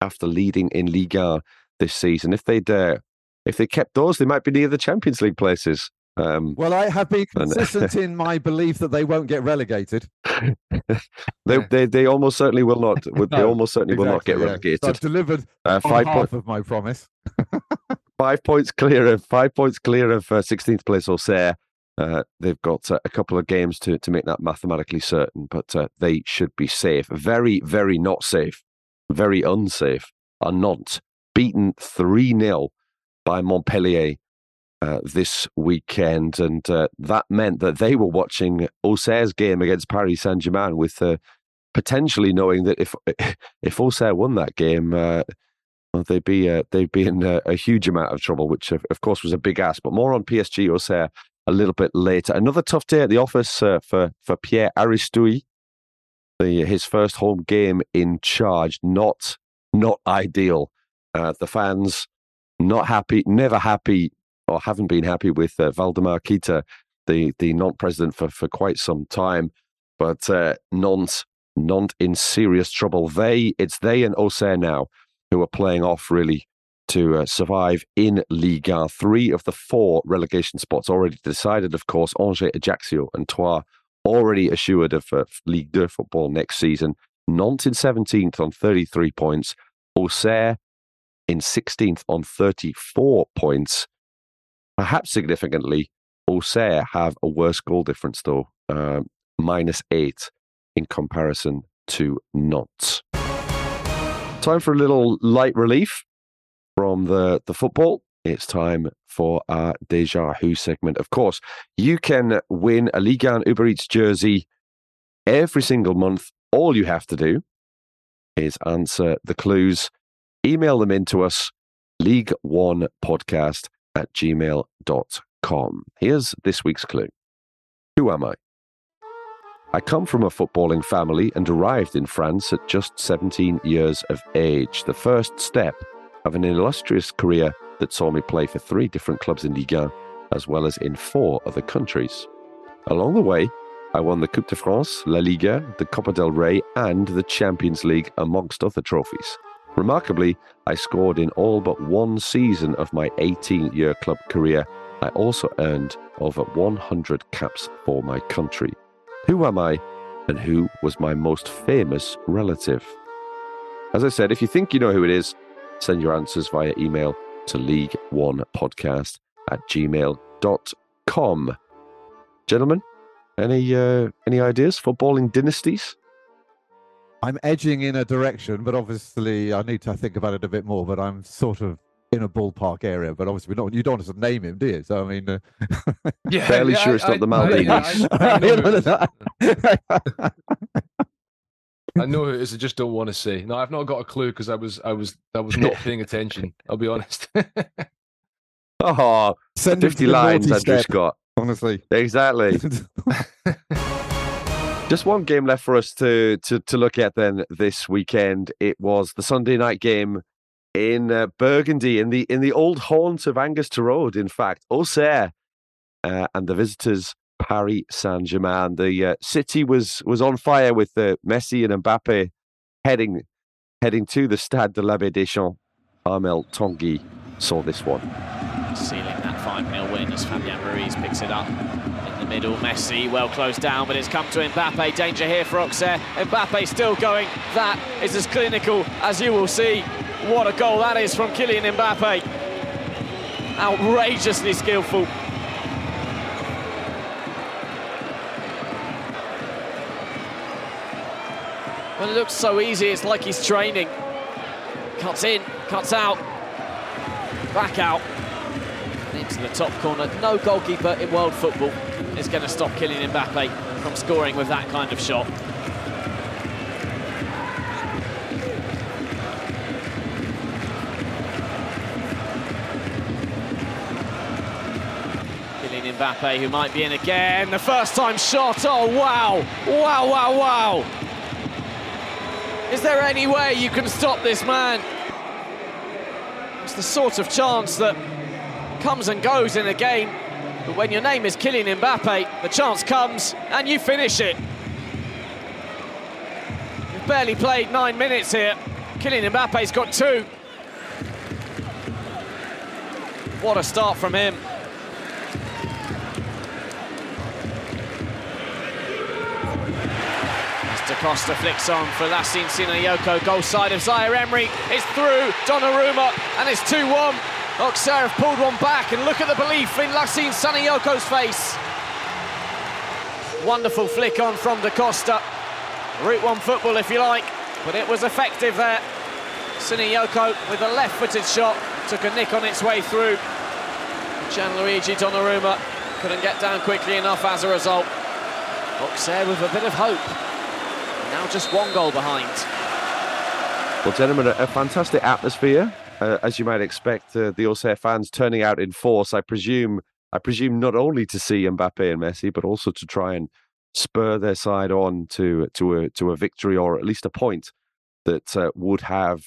after leading in Liga this season. If they'd uh, if they kept those, they might be near the Champions League places. Um, well, I have been consistent in my belief that they won't get relegated. they, they they almost certainly will not. They no, almost certainly exactly, will not get relegated. So I've delivered uh, five half po- of my promise. Five points clear of five points clear of uh, 16th place Auxerre. Uh, they've got uh, a couple of games to to make that mathematically certain, but uh, they should be safe. Very very not safe. Very unsafe. Are not beaten three 0 by Montpellier uh, this weekend, and uh, that meant that they were watching Auxerre's game against Paris Saint Germain with uh, potentially knowing that if if Auxerre won that game, uh, they'd be uh, they'd be in a, a, huge amount of trouble, which of, of, course was a big ask. But more on PSG Auxerre a little bit later. Another tough day at the office for for Pierre Aristouy. The, his first home game in charge, not not ideal. the fans not happy, never happy or haven't been happy with uh, Waldemar Kita, the the Nantes president for for quite some time. But uh, Nantes Nantes in serious trouble. They it's they and Auxerre now who are playing off really to uh, survive in Liga. Three of the four relegation spots already decided, of course. Angers, Ajaccio, and Troyes already assured of uh, Ligue 2 football next season. Nantes in 17th on 33 points. Auxerre in 16th on 34 points perhaps significantly, Auxerre have a worse goal difference, though, uh, minus eight in comparison to Nantes. Time for a little light relief from the, the football. It's time for our Déjà Who segment. Of course, you can win a Ligue 1 Uber Eats jersey every single month. All you have to do is answer the clues, email them in to us, League One Podcast at gmail.com. Here's this week's clue Who am I? I come from a footballing family and arrived in France at just 17 years of age, the first step of an illustrious career that saw me play for three different clubs in Ligue 1, as well as in four other countries. Along the way, I won the Coupe de France, La Liga, the Copa del Rey, and the Champions League, amongst other trophies. Remarkably, I scored in all but one season of my 18 year club career. I also earned over 100 caps for my country. Who am I, and who was my most famous relative? As I said, if you think you know who it is, send your answers via email to League One Podcast at gmail.com. Gentlemen, any uh, any ideas for balling dynasties? I'm edging in a direction, but obviously I need to think about it a bit more. But I'm sort of in a ballpark area, but obviously not. You don't want to name him, do you? So I mean, uh... yeah, fairly yeah, sure it's I, not the Maldinis. I, I, I know who it is. I just don't want to say. No, I've not got a clue because I was, I was, I was not paying attention. I'll be honest. oh, Send 50 lines, naughty Andrew step, Scott. Honestly, Exactly. Just one game left for us to, to to look at then this weekend. It was the Sunday night game in uh, Burgundy, in the in the old haunt of Angus Torode. In fact, Auxerre uh, and the visitors Paris Saint Germain. The uh, city was was on fire with uh, Messi and Mbappe heading heading to the Stade de l'Abbé Deschamps. Armel Tongi saw this one. Sealing that 5 0 win as Fabian Ruiz picks it up. In the middle, Messi well closed down, but it's come to Mbappe. Danger here for Auxerre. Mbappe still going. That is as clinical as you will see. What a goal that is from Kylian Mbappe. Outrageously skillful. Well, it looks so easy, it's like he's training. Cuts in, cuts out, back out, into the top corner. No goalkeeper in world football is going to stop Kylian Mbappe from scoring with that kind of shot. Mbappe, who might be in again. The first time shot. Oh, wow. Wow, wow, wow. Is there any way you can stop this man? It's the sort of chance that comes and goes in a game. But when your name is Kylian Mbappe, the chance comes and you finish it. We've barely played nine minutes here. Kylian Mbappe's got two. What a start from him. Da Costa flicks on for Lassine Sinayoko, goal side of Zaire Emery. It's through Donnarumma, and it's 2-1. Auxerre have pulled one back, and look at the belief in Lassine Sinayoko's face. Wonderful flick on from Da Costa. Route one football, if you like, but it was effective there. Sinayoko with a left-footed shot took a nick on its way through. Gianluigi Donnarumma couldn't get down quickly enough as a result. Auxerre with a bit of hope. Now just one goal behind. Well, gentlemen, a, fantastic atmosphere, uh, as you might expect. Uh, the Auxerre fans turning out in force. I presume, I presume, not only to see Mbappe and Messi, but also to try and spur their side on to to a to a victory or at least a point that uh, would have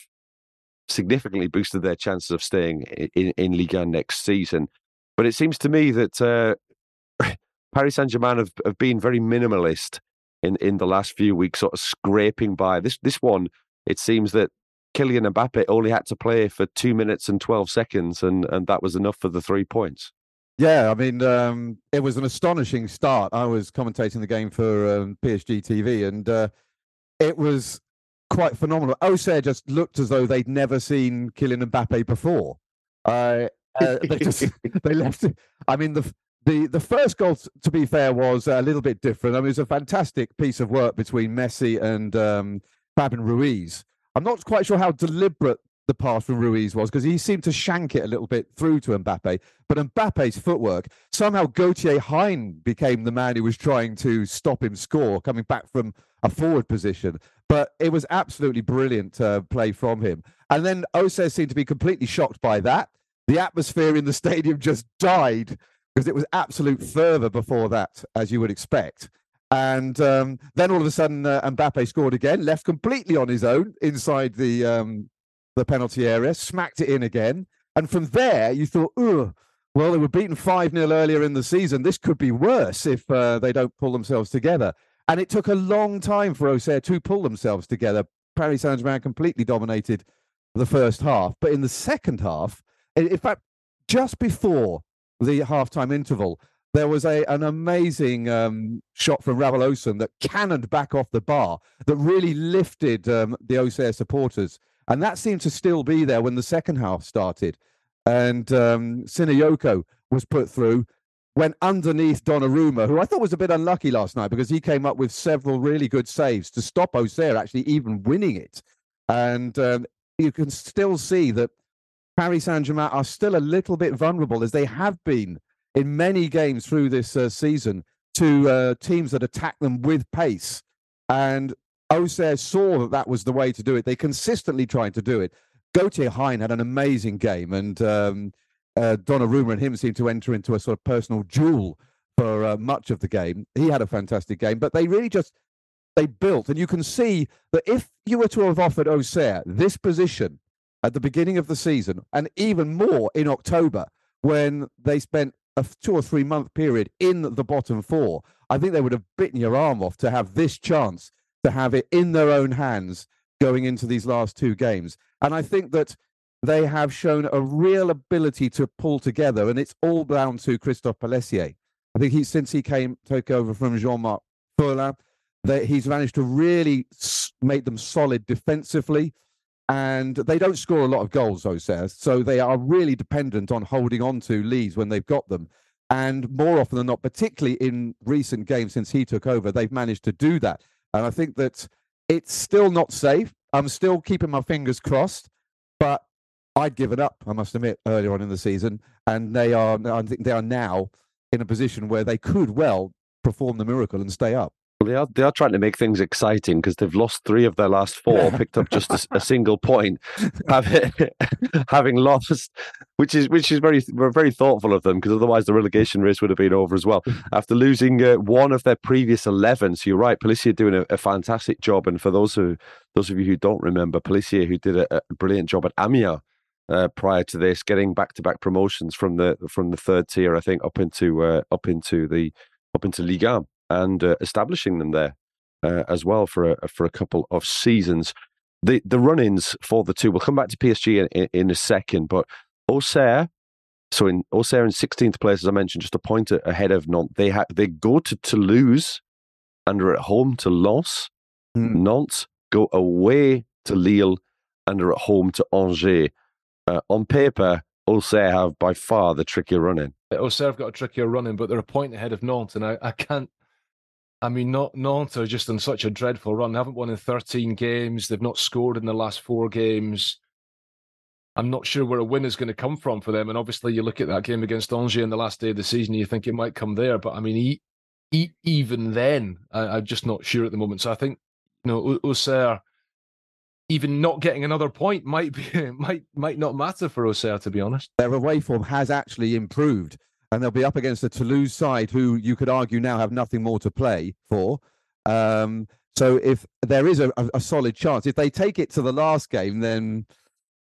significantly boosted their chances of staying in in Ligue 1 next season. But it seems to me that uh, Paris Saint Germain have, have been very minimalist in, in the last few weeks, sort of scraping by. This this one, it seems that Kylian Mbappe only had to play for two minutes and twelve seconds, and and that was enough for the three points. Yeah, I mean, um, it was an astonishing start. I was commentating the game for um, PSG TV, and uh, it was quite phenomenal. Auxerre just looked as though they'd never seen Kylian Mbappe before. Uh, uh, they just they left. I mean, the The the first goal, to be fair, was a little bit different. I mean, it was a fantastic piece of work between Messi and um, Fabian Ruiz. I'm not quite sure how deliberate the pass from Ruiz was because he seemed to shank it a little bit through to Mbappe. But Mbappe's footwork, somehow Gauthier Hein became the man who was trying to stop him score, coming back from a forward position. But it was absolutely brilliant uh, play from him. And then Auxerre seemed to be completely shocked by that. The atmosphere in the stadium just died because it was absolute fervour before that, as you would expect. And um, then all of a sudden, uh, Mbappe scored again, left completely on his own inside the um, the penalty area, smacked it in again. And from there, you thought, oh, well, they were beaten 5 0 earlier in the season. This could be worse if uh, they don't pull themselves together. And it took a long time for Auxerre to pull themselves together. Paris Saint Germain completely dominated the first half. But in the second half, in fact, just before the halftime interval, there was a an amazing um, shot from Ravel that cannoned back off the bar that really lifted um, the Auxerre supporters and that seemed to still be there when the second half started. And um, Sinayoko was put through, went underneath Donnarumma, who I thought was a bit unlucky last night because he came up with several really good saves to stop Auxerre actually even winning it. And um, you can still see that Paris Saint Germain are still a little bit vulnerable, as they have been in many games through this uh, season, to uh, teams that attack them with pace. And Auxerre saw that that was the way to do it. They consistently tried to do it. Gauthier Hein had an amazing game, and um, uh, Donnarumma and him seemed to enter into a sort of personal duel for uh, much of the game. He had a fantastic game, but they really just they built, and you can see that if you were to have offered Auxerre this position at the beginning of the season, and even more in October when they spent a two or three month period in the bottom four, I think they would have bitten your arm off to have this chance to have it in their own hands going into these last two games. And I think that they have shown a real ability to pull together, and it's all down to Christophe Pelissier. I think he, since he came took over from Jean-Marc Furlan, that he's managed to really make them solid defensively, and they don't score a lot of goals, Auxerre, so they are really dependent on holding on to leads when they've got them. And more often than not, particularly in recent games since he took over, they've managed to do that. And I think that it's still not safe. I'm still keeping my fingers crossed, but I'd given up, I must admit, earlier on in the season. And they are, I think they are now in a position where they could well perform the miracle and stay up. Well, they are they are trying to make things exciting because they've lost three of their last four, picked up just a, a single point, having, having lost, which is which is very very thoughtful of them because otherwise the relegation race would have been over as well. After losing uh, one of their previous eleven, so you're right, Pelissier doing a, a, fantastic job. And for those who those of you who don't remember, Pelissier who did a, a brilliant job at Amiens uh, prior to this, getting back to back promotions from the from the third tier, I think, up into uh, up into the up into Ligue 1 and uh, establishing them there uh, as well for a, for a couple of seasons. The the run-ins for the two. We'll come back to PSG in, in, in a second, but Auxerre. So in Auxerre in 16th place, as I mentioned, just a point ahead of Nantes. They ha- they go to Toulouse and are at home to Lens. Mm. Nantes go away to Lille and are at home to Angers. Uh, on paper, Auxerre have by far the trickier running. Auxerre have got a trickier running, but they're a point ahead of Nantes, and I, I can't I mean, not Nantes are just on such a dreadful run. They haven't won in 13 games. They've not scored in the last four games. I'm not sure where a win is going to come from for them. And obviously, you look at that game against Angers in the last day of the season, you think it might come there. But I mean, he, he, even then, I, am just not sure at the moment. So I think, you know, Auxerre, even not getting another point might be might might not matter for Auxerre, to be honest. Their away form has actually improved and they'll be up against the Toulouse side, who you could argue now have nothing more to play for. Um, so if there is a, a, solid chance, if they take it to the last game, then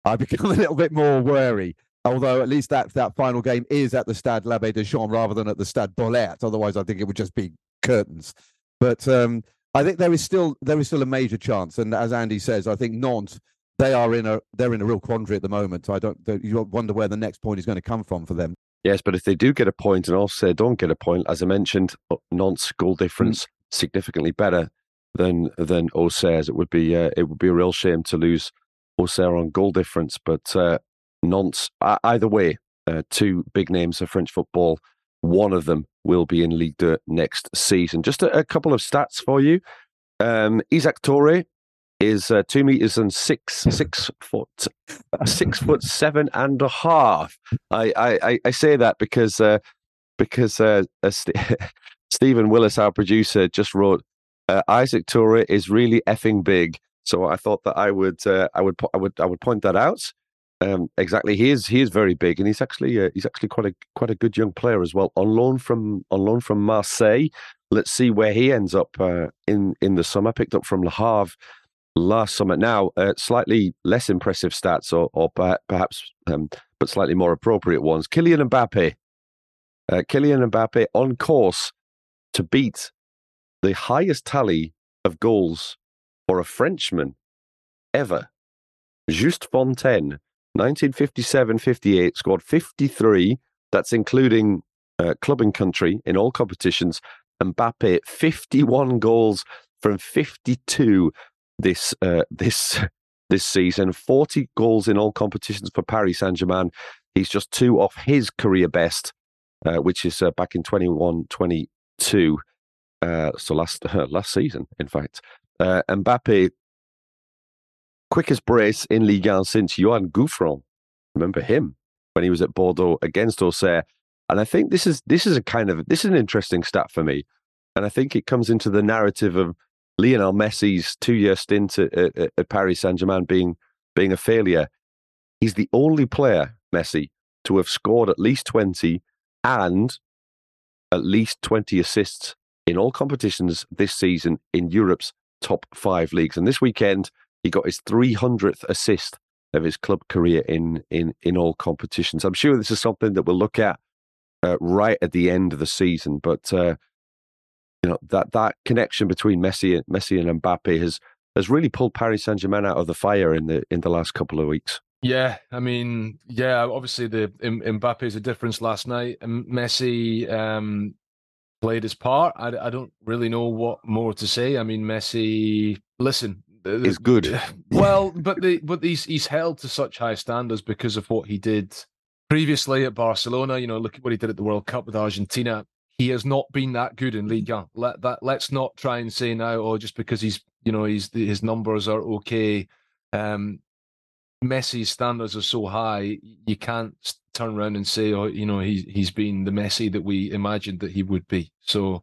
I become a little bit more wary. Although at least that that final game is at the Stade L'Abbé Deschamps rather than at the Stade Bollaert. Otherwise, I think it would just be curtains. But um, I think there is still there is still a major chance. And as Andy says, I think Nantes they are in a they're in a real quandary at the moment. I don't you wonder where the next point is going to come from for them. Yes, but if they do get a point and also don't get a point, as I mentioned, uh, Nantes goal difference mm. significantly better than than Auxerre's. It would be uh, it would be a real shame to lose Auxerre on goal difference. But uh, Nantes, uh, either way, uh, two big names of French football one of them will be in Ligue 2 next season. Just a, a couple of stats for you. Um, Isaac Toure is uh, two meters and six six foot six foot seven and a half. I I, I say that because uh, because uh, uh St- Stephen Willis, our producer, just wrote uh, Isaac Toure is really effing big. So I thought that I would uh, I would I would I would point that out. Um, exactly, he is he is very big, and he's actually uh, he's actually quite a quite a good young player as well. On loan from on loan from Marseille. Let's see where he ends up uh, in in the summer. Picked up from Le Havre last summer. Now, uh, slightly less impressive stats, or or perhaps um, but slightly more appropriate ones. Kylian Mbappe, uh, Kylian Mbappe on course to beat the highest tally of goals for a Frenchman ever. Just Fontaine 1957 58, scored 53. That's including uh, and country in all competitions. Mbappe, 51 goals from 52 this uh, this this season. 40 goals in all competitions for Paris Saint Germain. He's just two off his career best, uh, which is uh, back in 21 22. Uh, so last last season, in fact. Uh, Mbappe quickest brace in Ligue 1 since Yoan Gouffran. Remember him when he was at Bordeaux against Auxerre. And I think this is this is a kind of this is an interesting stat for me, and I think it comes into the narrative of Lionel Messi's two-year stint at, at, at Paris Saint-Germain being being a failure. He's the only player Messi to have scored at least twenty and at least twenty assists in all competitions this season in Europe's top five leagues. And this weekend, he got his 300th assist of his club career in in in all competitions. I'm sure this is something that we'll look at uh, right at the end of the season, but uh, you know that that connection between Messi and Messi and Mbappe has has really pulled Paris Saint Germain out of the fire in the in the last couple of weeks. Yeah, I mean, yeah, obviously the M- Mbappe is a difference last night. and Messi um, played his part. I, I don't really know what more to say. I mean, Messi. Listen, is good. Well, but the but he's he's held to such high standards because of what he did previously at Barcelona. You know, look at what he did at the World Cup with Argentina. He has not been that good in Ligue 1. Let that let's not try and say now, oh, just because he's you know he's his numbers are okay. Um, Messi's standards are so high, you can't turn around and say, oh, you know, he's he's been the Messi that we imagined that he would be. So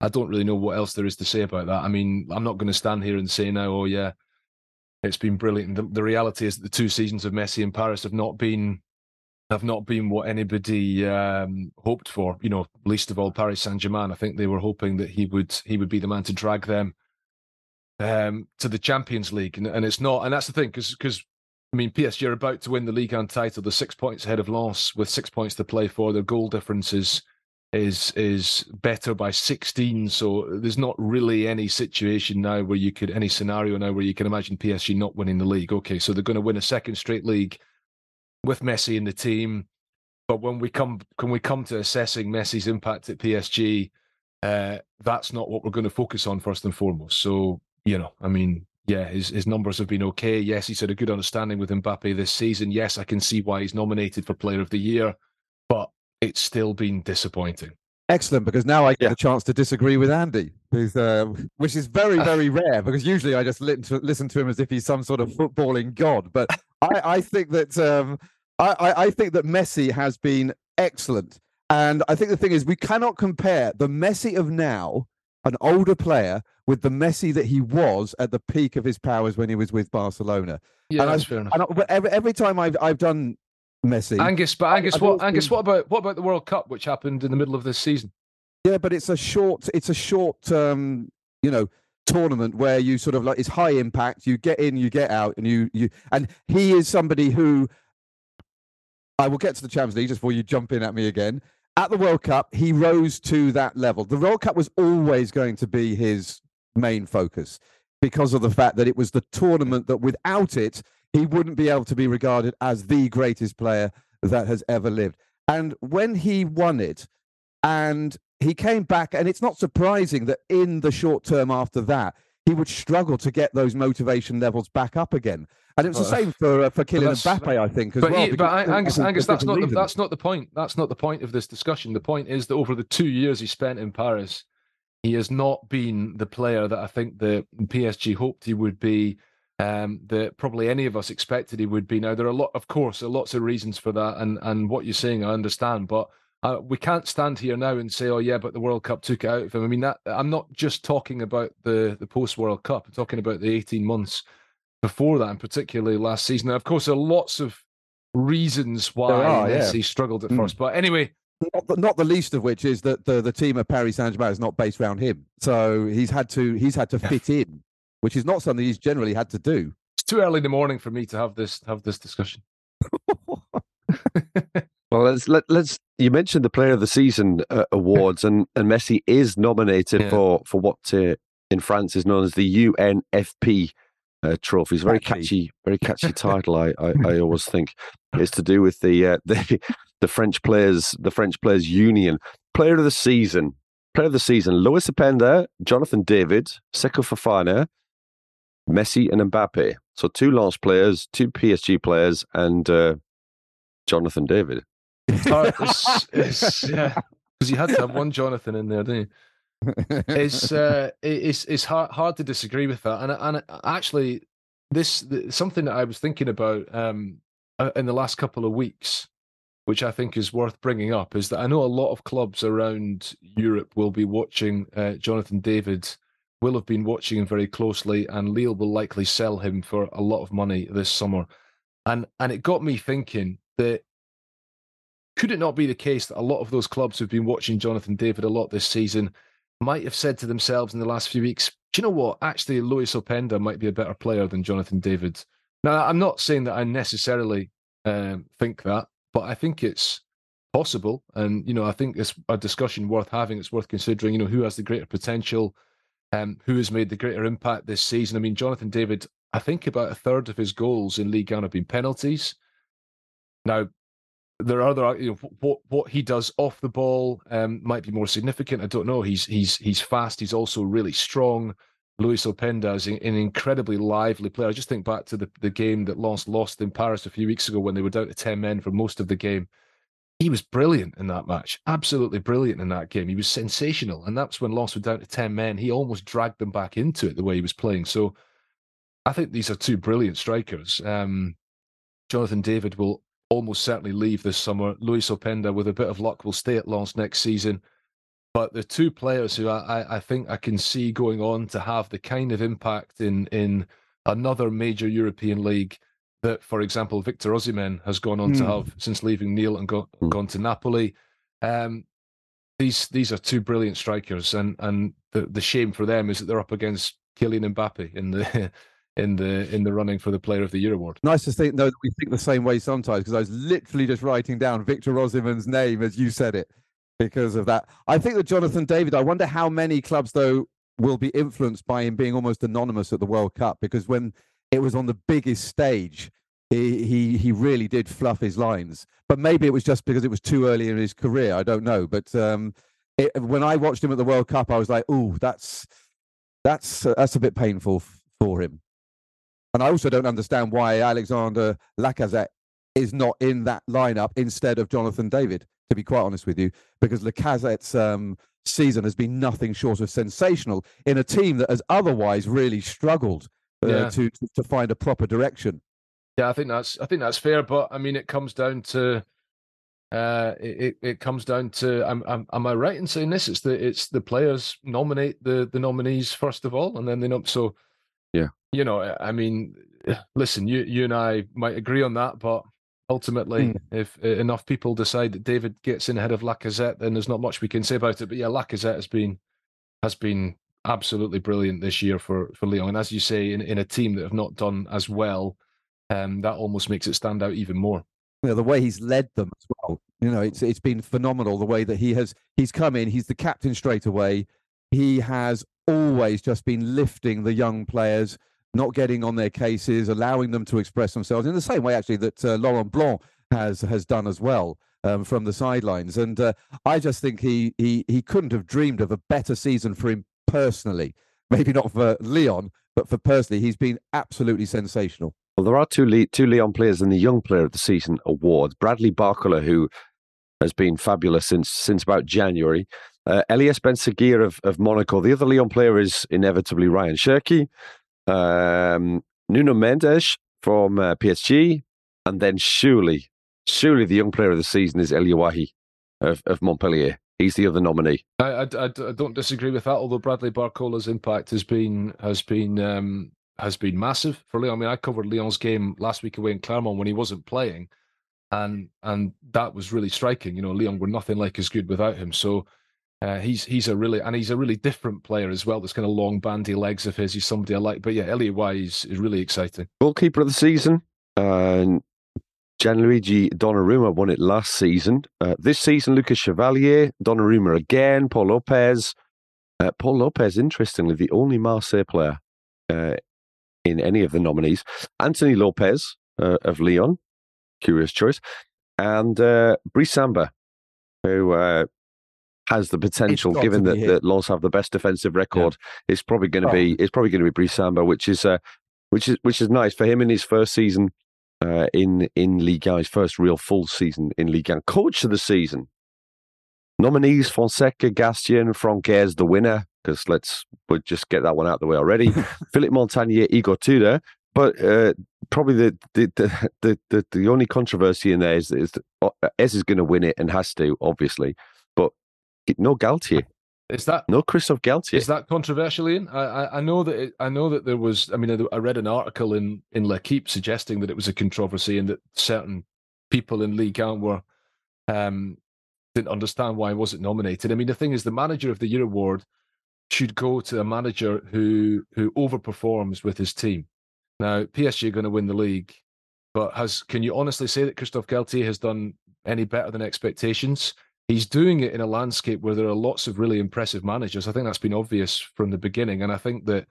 I don't really know what else there is to say about that. I mean, I'm not going to stand here and say now, oh yeah, it's been brilliant. The, the reality is that the two seasons of Messi in Paris have not been have not been what anybody um, hoped for. You know, least of all Paris Saint Germain. I think they were hoping that he would he would be the man to drag them um, to the Champions League, and, and it's not. And that's the thing, because because I mean, PSG are about to win the league and title. They're six points ahead of Lens with six points to play for. Their goal difference is is is better by 16 so there's not really any situation now where you could any scenario now where you can imagine PSG not winning the league okay so they're going to win a second straight league with Messi in the team but when we come can we come to assessing Messi's impact at PSG uh, that's not what we're going to focus on first and foremost so you know I mean yeah, his, his numbers have been okay. Yes, he's had a good understanding with Mbappe this season. Yes, I can see why he's nominated for Player of the Year, but it's still been disappointing. Excellent, because now I get yeah. a chance to disagree with Andy, uh, which is very, very rare. Because usually I just listen to, listen to him as if he's some sort of footballing god. But I, I think that um, I, I think that Messi has been excellent, and I think the thing is we cannot compare the Messi of now, an older player, with the Messi that he was at the peak of his powers when he was with Barcelona. Yeah, and that's I, fair enough. And every, every time I've I've done Messi. Angus, but Angus, what Angus, what about what about the World Cup, which happened in the middle of this season? Yeah, but it's a short, it's a short, um, you know, tournament where you sort of like it's high impact. You get in, you get out, and you you and he is somebody who. I will get to the Champions League just before you jump in at me again. At the World Cup, he rose to that level. The World Cup was always going to be his main focus because of the fact that it was the tournament that without it, he wouldn't be able to be regarded as the greatest player that has ever lived. And when he won it, and he came back, and it's not surprising that in the short term after that, he would struggle to get those motivation levels back up again. And it was the same for uh, for Kylian Mbappe, I think, as but well. He, but Angus, Angus, that's not the, that's not the point. That's not the point of this discussion. The point is that over the two years he spent in Paris, he has not been the player that I think the PSG hoped he would be. Um, that probably any of us expected he would be. Now there are a lot, of course, there are lots of reasons for that, and and what you're saying, I understand, but uh, we can't stand here now and say, "Oh yeah, but the World Cup took it out of him." I mean, that I'm not just talking about the the post World Cup. I'm talking about the 18 months before that, and particularly last season. Now, of course, there are lots of reasons why are, Messi yeah. struggled at mm. first, but anyway. Not the, not the, least of which is that the, the team at Paris Saint Germain is not based around him, so he's had to he's had to fit in, which is not something he's generally had to do. It's too early in the morning for me to have this have this discussion. Well, let's let, let's. You mentioned the Player of the Season uh, awards, and and Messi is nominated yeah. for for what uh, in France is known as the UNFP uh, trophy. It's a very catchy, very catchy title. I, I, I always think it's to do with the uh, the the French players, the French players union. Player of the Season, Player of the Season: Lois Openda, Jonathan David, Seko Fofana, Messi, and Mbappe. So two Lens players, two PSG players, and uh, Jonathan David. It's, it's, yeah, because you had to have one Jonathan in there, didn't you? It's uh, it's it's hard hard to disagree with that, and and actually, this something that I was thinking about um, uh, in the last couple of weeks, which I think is worth bringing up, is that I know a lot of clubs around Europe will be watching uh, Jonathan David, will have been watching him very closely, and Lille will likely sell him for a lot of money this summer, and and it got me thinking that could it not be the case that a lot of those clubs who've been watching Jonathan David a lot this season might have said to themselves in the last few weeks, do you know what? Actually, Lois Openda might be a better player than Jonathan David. Now, I'm not saying that I necessarily um, think that, but I think it's possible. And, you know, I think it's a discussion worth having. It's worth considering, you know, who has the greater potential, um, who has made the greater impact this season. I mean, Jonathan David, I think about a third of his goals in League 1 have been penalties. Now, there are other you know what what he does off the ball um, might be more significant. I don't know. He's he's he's fast. He's also really strong. Lois Openda is an, incredibly lively player. I just think back to the, the game that Lens lost in Paris a few weeks ago when they were down to 10 men for most of the game. He was brilliant in that match, absolutely brilliant in that game. He was sensational. And that's when Lens were down to 10 men. He almost dragged them back into it the way he was playing. So I think these are two brilliant strikers. Um, Jonathan David will almost certainly leave this summer. Lois Openda, with a bit of luck, will stay at Lens next season. But the two players who I, I think I can see going on to have the kind of impact in in another major European league that, for example, Victor Osimhen has gone on mm. to hmm. have since leaving Lille and go, mm. gone to Napoli. Um, these these are two brilliant strikers, and and the the shame for them is that they're up against Kylian Mbappe in the in the in the running for the Player of the Year award. Nice to think though that we think the same way sometimes because I was literally just writing down Victor Osimhen's name as you said it because of that. I think that Jonathan David. I wonder how many clubs though will be influenced by him being almost anonymous at the World Cup because when it was on the biggest stage. He, he he really did fluff his lines, but maybe it was just because it was too early in his career. I don't know, but um, it, when I watched him at the World Cup, I was like, "Oh, that's that's uh, that's a bit painful for him." And I also don't understand why Alexander Lacazette is not in that lineup instead of Jonathan David, to be quite honest with you, because Lacazette's um, season has been nothing short of sensational in a team that has otherwise really struggled uh, yeah. to, to find a proper direction. Yeah, I think that's I think that's fair, but I mean, it comes down to uh, it, it comes down to am, am, am I right in saying this? It's the it's the players nominate the the nominees first of all, and then they know. So yeah, you know, I mean, listen, you you and I might agree on that, but ultimately, mm. if uh, enough people decide that David gets in ahead of Lacazette, then there's not much we can say about it. But yeah, Lacazette has been has been absolutely brilliant this year for for Lyon, and as you say, in, in a team that have not done as well, um, that almost makes it stand out even more. You know, the way he's led them as well. You know, it's it's been phenomenal the way that he has he's come in. He's the captain straight away. He has always just been lifting the young players not getting on their cases, allowing them to express themselves in the same way, actually, that uh, Laurent Blanc has has done as well um, from the sidelines. And uh, I just think he he he couldn't have dreamed of a better season for him personally. maybe not for Lyon, but for personally, he's been absolutely sensational. Well, there are two Le- two Lyon players in the Young Player of the Season award. Bradley Barcola, who has been fabulous since since about January. Uh, Elias Ben of, of Monaco. The other Lyon player is inevitably Rayan Cherki. Um, Nuno Mendes from uh, PSG. And then surely, surely the Young Player of the Season is Elye Wahi of, of Montpellier. He's the other nominee. I, I, I, don't disagree with that. Although Bradley Barcola's impact has been has been um, has been massive for Lyon. I mean, I covered Lyon's game last week away in Clermont when he wasn't playing, and and that was really striking. You know, Lyon were nothing like as good without him. So uh, he's he's a really and he's a really different player as well. This kind of long bandy legs of his. He's somebody I like. But yeah, Elye Wahi is, really exciting. Goalkeeper of the season. Uh, Gianluigi Donnarumma won it last season. Uh, this season, Lucas Chevalier, Donnarumma again, Pau Lopez. Uh, Pau Lopez, interestingly, the only Marseille player uh, in any of the nominees. Anthony Lopes uh, of Lyon, curious choice, and uh, Brice Samba, who uh, has the potential, given that, that Lens have the best defensive record, yeah. it's probably going to oh. be it's probably going to be Brice Samba, which is uh, which is which is nice for him in his first season uh, in in Ligue 1, his first real full season in Ligue 1. Coach of the season. Nominees Fonseca, Gastien, Franck Haise, the winner, because let's we'll just get that one out of the way already. Philippe Montanier, Igor Tudor. But uh, probably the the, the the, the the only controversy in there is, is that uh, Haise is going to win it and has to, obviously. No Galtier. Is that no Christophe Galtier? Is that controversial, Ian? I, I, I know that it, I know that there was. I mean, I, read an article in in L'Equipe suggesting that it was a controversy and that certain people in Ligue 1 were um, didn't understand why he wasn't nominated. I mean, the thing is, the Manager of the Year award should go to a manager who who overperforms with his team. Now, PSG are going to win the league, but has can you honestly say that Christophe Galtier has done any better than expectations? He's doing it in a landscape where there are lots of really impressive managers. I think that's been obvious from the beginning, and I think that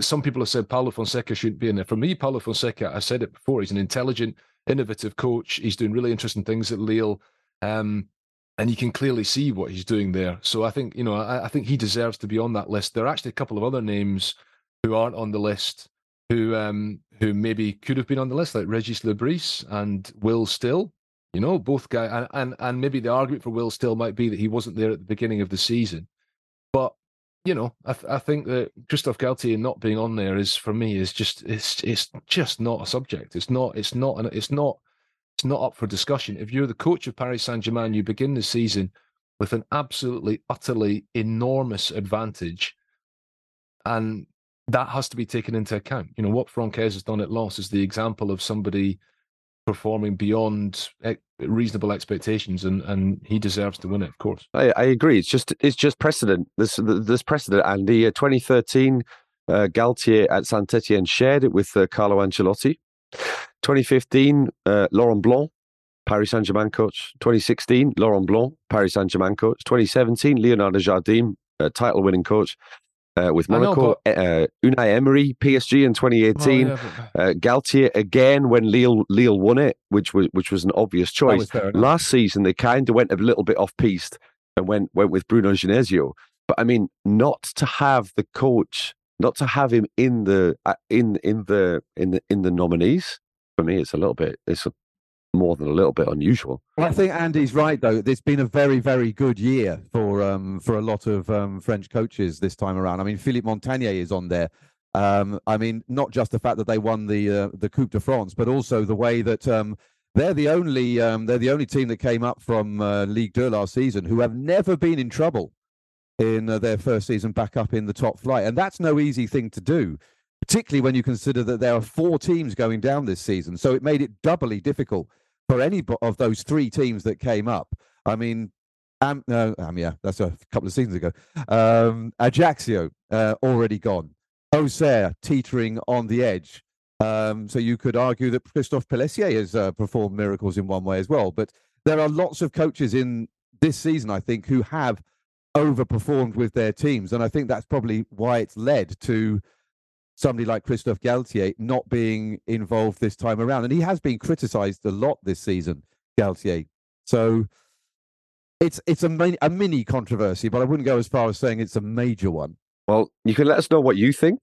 some people have said Paulo Fonseca shouldn't be in there. For me, Paulo Fonseca, I said it before, he's an intelligent, innovative coach. He's doing really interesting things at Lille. Um, and you can clearly see what he's doing there. So I think, you know, I, I, think he deserves to be on that list. There are actually a couple of other names who aren't on the list who um who maybe could have been on the list, like Regis Le and Will Still. You know, both guys, and, and and maybe the argument for Will Still might be that he wasn't there at the beginning of the season, but you know, I, th- I think that Christophe Galtier not being on there is for me is just it's it's just not a subject. It's not it's not an, it's not it's not up for discussion. If you're the coach of Paris Saint Germain, you begin the season with an absolutely utterly enormous advantage, and that has to be taken into account. You know what Franck Haise has done at Lens is the example of somebody performing beyond reasonable expectations, and, and he deserves to win it, of course. I, I agree. It's just it's just precedent. This this precedent, and the uh, 2013 uh, Galtier at Saint Etienne shared it with uh, Carlo Ancelotti. 2015, uh, Laurent Blanc, Paris Saint Germain coach. 2016, Laurent Blanc, Paris Saint Germain coach. 2017, Leonardo Jardim, uh, title winning coach uh, with Monaco, know, but... uh, Unai Emery, PSG in 2018, oh, yeah, but... uh, Galtier again when Lille Lille won it, which was which was an obvious choice. Last season they kind of went a little bit off piste and went went with Bruno Genesio. But I mean, not to have the coach, not to have him in the uh, in in the in the in the nominees for me, it's a little bit it's a more than a little bit unusual. I think Andy's right though. It's been a very, very good year for um, for a lot of um, French coaches this time around. I mean, Philippe Montanier is on there. Um, I mean, not just the fact that they won the uh, the Coupe de France, but also the way that um, they're the only um, they're the only team that came up from uh, Ligue 2 last season who have never been in trouble in uh, their first season back up in the top flight, and that's no easy thing to do particularly when you consider that there are four teams going down this season. So it made it doubly difficult for any of those three teams that came up. I mean, um, no, um, yeah, that's a couple of seasons ago. Um, Ajaccio uh, already gone. Auxerre teetering on the edge. Um, so you could argue that Christophe Pélissier has uh, performed miracles in one way as well. But there are lots of coaches in this season, I think, who have overperformed with their teams, and I think that's probably why it's led to somebody like Christophe Galtier not being involved this time around. And he has been criticised a lot this season, Galtier. So it's it's a, a mini controversy, but I wouldn't go as far as saying it's a major one. Well, you can let us know what you think.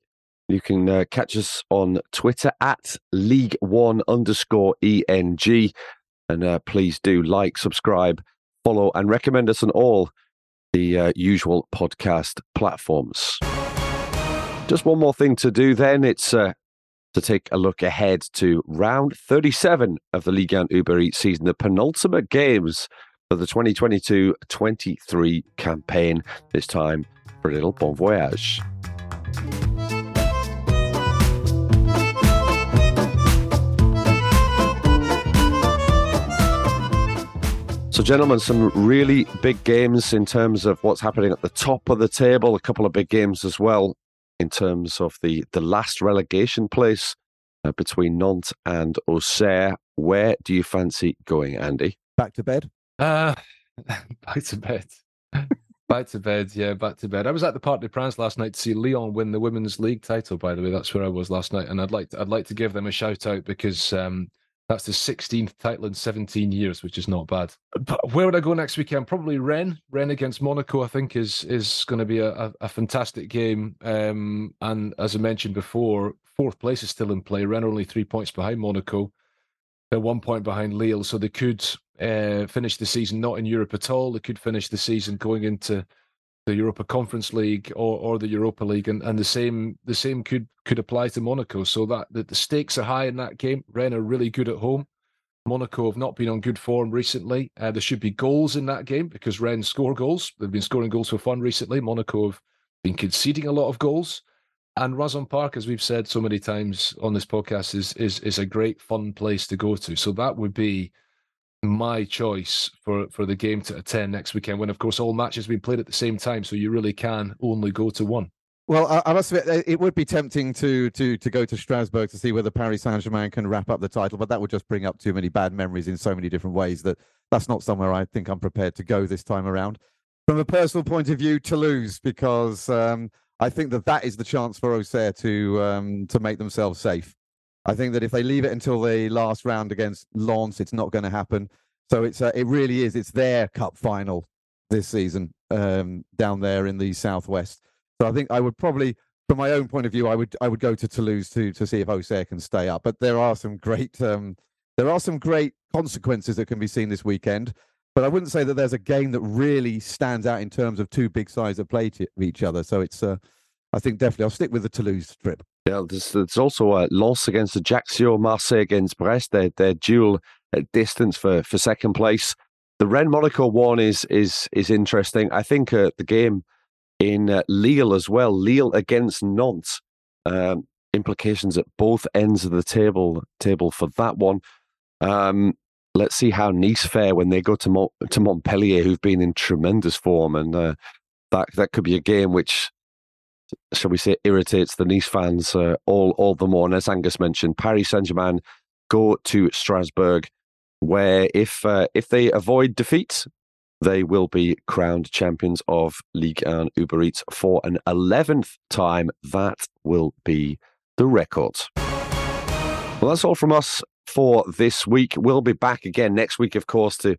You can uh, catch us on Twitter at League One underscore ENG. And uh, please do like, subscribe, follow, and recommend us on all the uh, usual podcast platforms. Just one more thing to do then. It's uh, to take a look ahead to round 37 of the Ligue 1 Uber Eats season, the penultimate games for the 2022 23 campaign. This time for a little bon voyage. So, gentlemen, some really big games in terms of what's happening at the top of the table. A couple of big games as well in terms of the, the last relegation place uh, between Nantes and Auxerre. Where do you fancy going, Andy? Back to bed? Uh, back to bed. back to bed, yeah, back to bed. I was at the Parc des Princes last night to see Lyon win the women's league title. By the way, that's where I was last night, and I'd like to, I'd like to give them a shout out because um, that's the 16th title in 17 years, which is not bad. But where would I go next weekend? Probably Rennes. Rennes against Monaco, I think, is is going to be a, a, a fantastic game. Um, and as I mentioned before, fourth place is still in play. Rennes only three points behind Monaco. They're one point behind Lille, so they could uh, finish the season not in Europe at all. They could finish the season going into the Europa Conference League or, or the Europa League, and, and the same the same could could apply to Monaco. So that, that the stakes are high in that game. Rennes are really good at home. Monaco have not been on good form recently. Uh, there should be goals in that game because Rennes score goals. They've been scoring goals for fun recently. Monaco have been conceding a lot of goals. And Roazhon Park, as we've said so many times on this podcast, is is is a great fun place to go to. So that would be my choice for for the game to attend next weekend. When of course all matches been played at the same time, so you really can only go to one. Well, I, I must admit, it would be tempting to to to go to Strasbourg to see whether Paris Saint Germain can wrap up the title, but that would just bring up too many bad memories in so many different ways that that's not somewhere I think I'm prepared to go this time around. From a personal point of view, Toulouse, because um, I think that that is the chance for Auxerre to um, to make themselves safe. I think that if they leave it until the last round against Lens, it's not going to happen. So it's uh, it really is. It's their cup final this season um, down there in the southwest. So I think I would probably, from my own point of view, I would I would go to Toulouse to to see if Auxerre can stay up. But there are some great um, there are some great consequences that can be seen this weekend. But I wouldn't say that there's a game that really stands out in terms of two big sides that play to each other. So it's uh, I think definitely I'll stick with the Toulouse trip. Yeah, there's, there's also a loss against Ajaccio, Marseille against Brest. They're, they're dual distance for, for second place. The Rennes Monaco one is is is interesting. I think uh, the game in uh, Lille as well, Lille against Nantes, um, implications at both ends of the table table for that one. Um, let's see how Nice fare when they go to Mont- to Montpellier, who've been in tremendous form, and uh, that that could be a game which shall we say, irritates the Nice fans uh, all all the more. And as Angus mentioned, Paris Saint Germain go to Strasbourg, where if uh, if they avoid defeat, they will be crowned champions of Ligue 1 Uber Eats for an eleventh time. That will be the record. Well, that's all from us for this week. We'll be back again next week, of course, to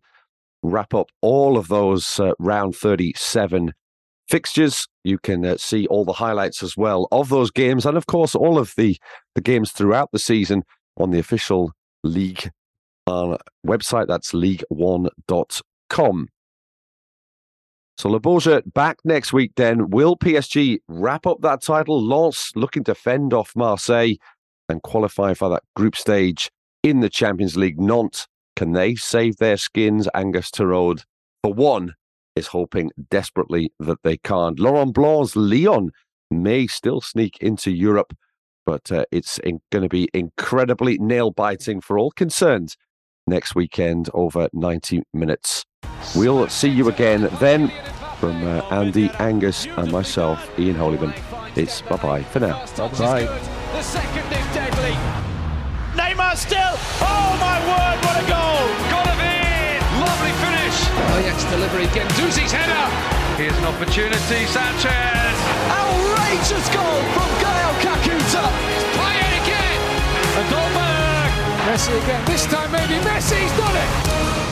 wrap up all of those uh, round 37 fixtures. You can uh, see all the highlights as well of those games, and of course, all of the, the games throughout the season on the official league uh, website. That's league1.com. So Le back next week then. Will PSG wrap up that title? Lens looking to fend off Marseille and qualify for that group stage in the Champions League. Nantes, can they save their skins? Angus Torode, for one, is hoping desperately that they can't. Laurent Blanc's Lyon may still sneak into Europe, but uh, it's going to be incredibly nail biting for all concerned next weekend over 90 minutes. We'll see you again then from uh, Andy, Angus, and myself, Ian Holyman. It's bye bye for now. Bye. The second is deadly. Neymar still. Oh my word, what a goal! Delivery, Guendouzi's header. Here's an opportunity. Sanchez. Outrageous goal from Gael Kakuta. Payet again. And. Messi again. This time maybe Messi's done it.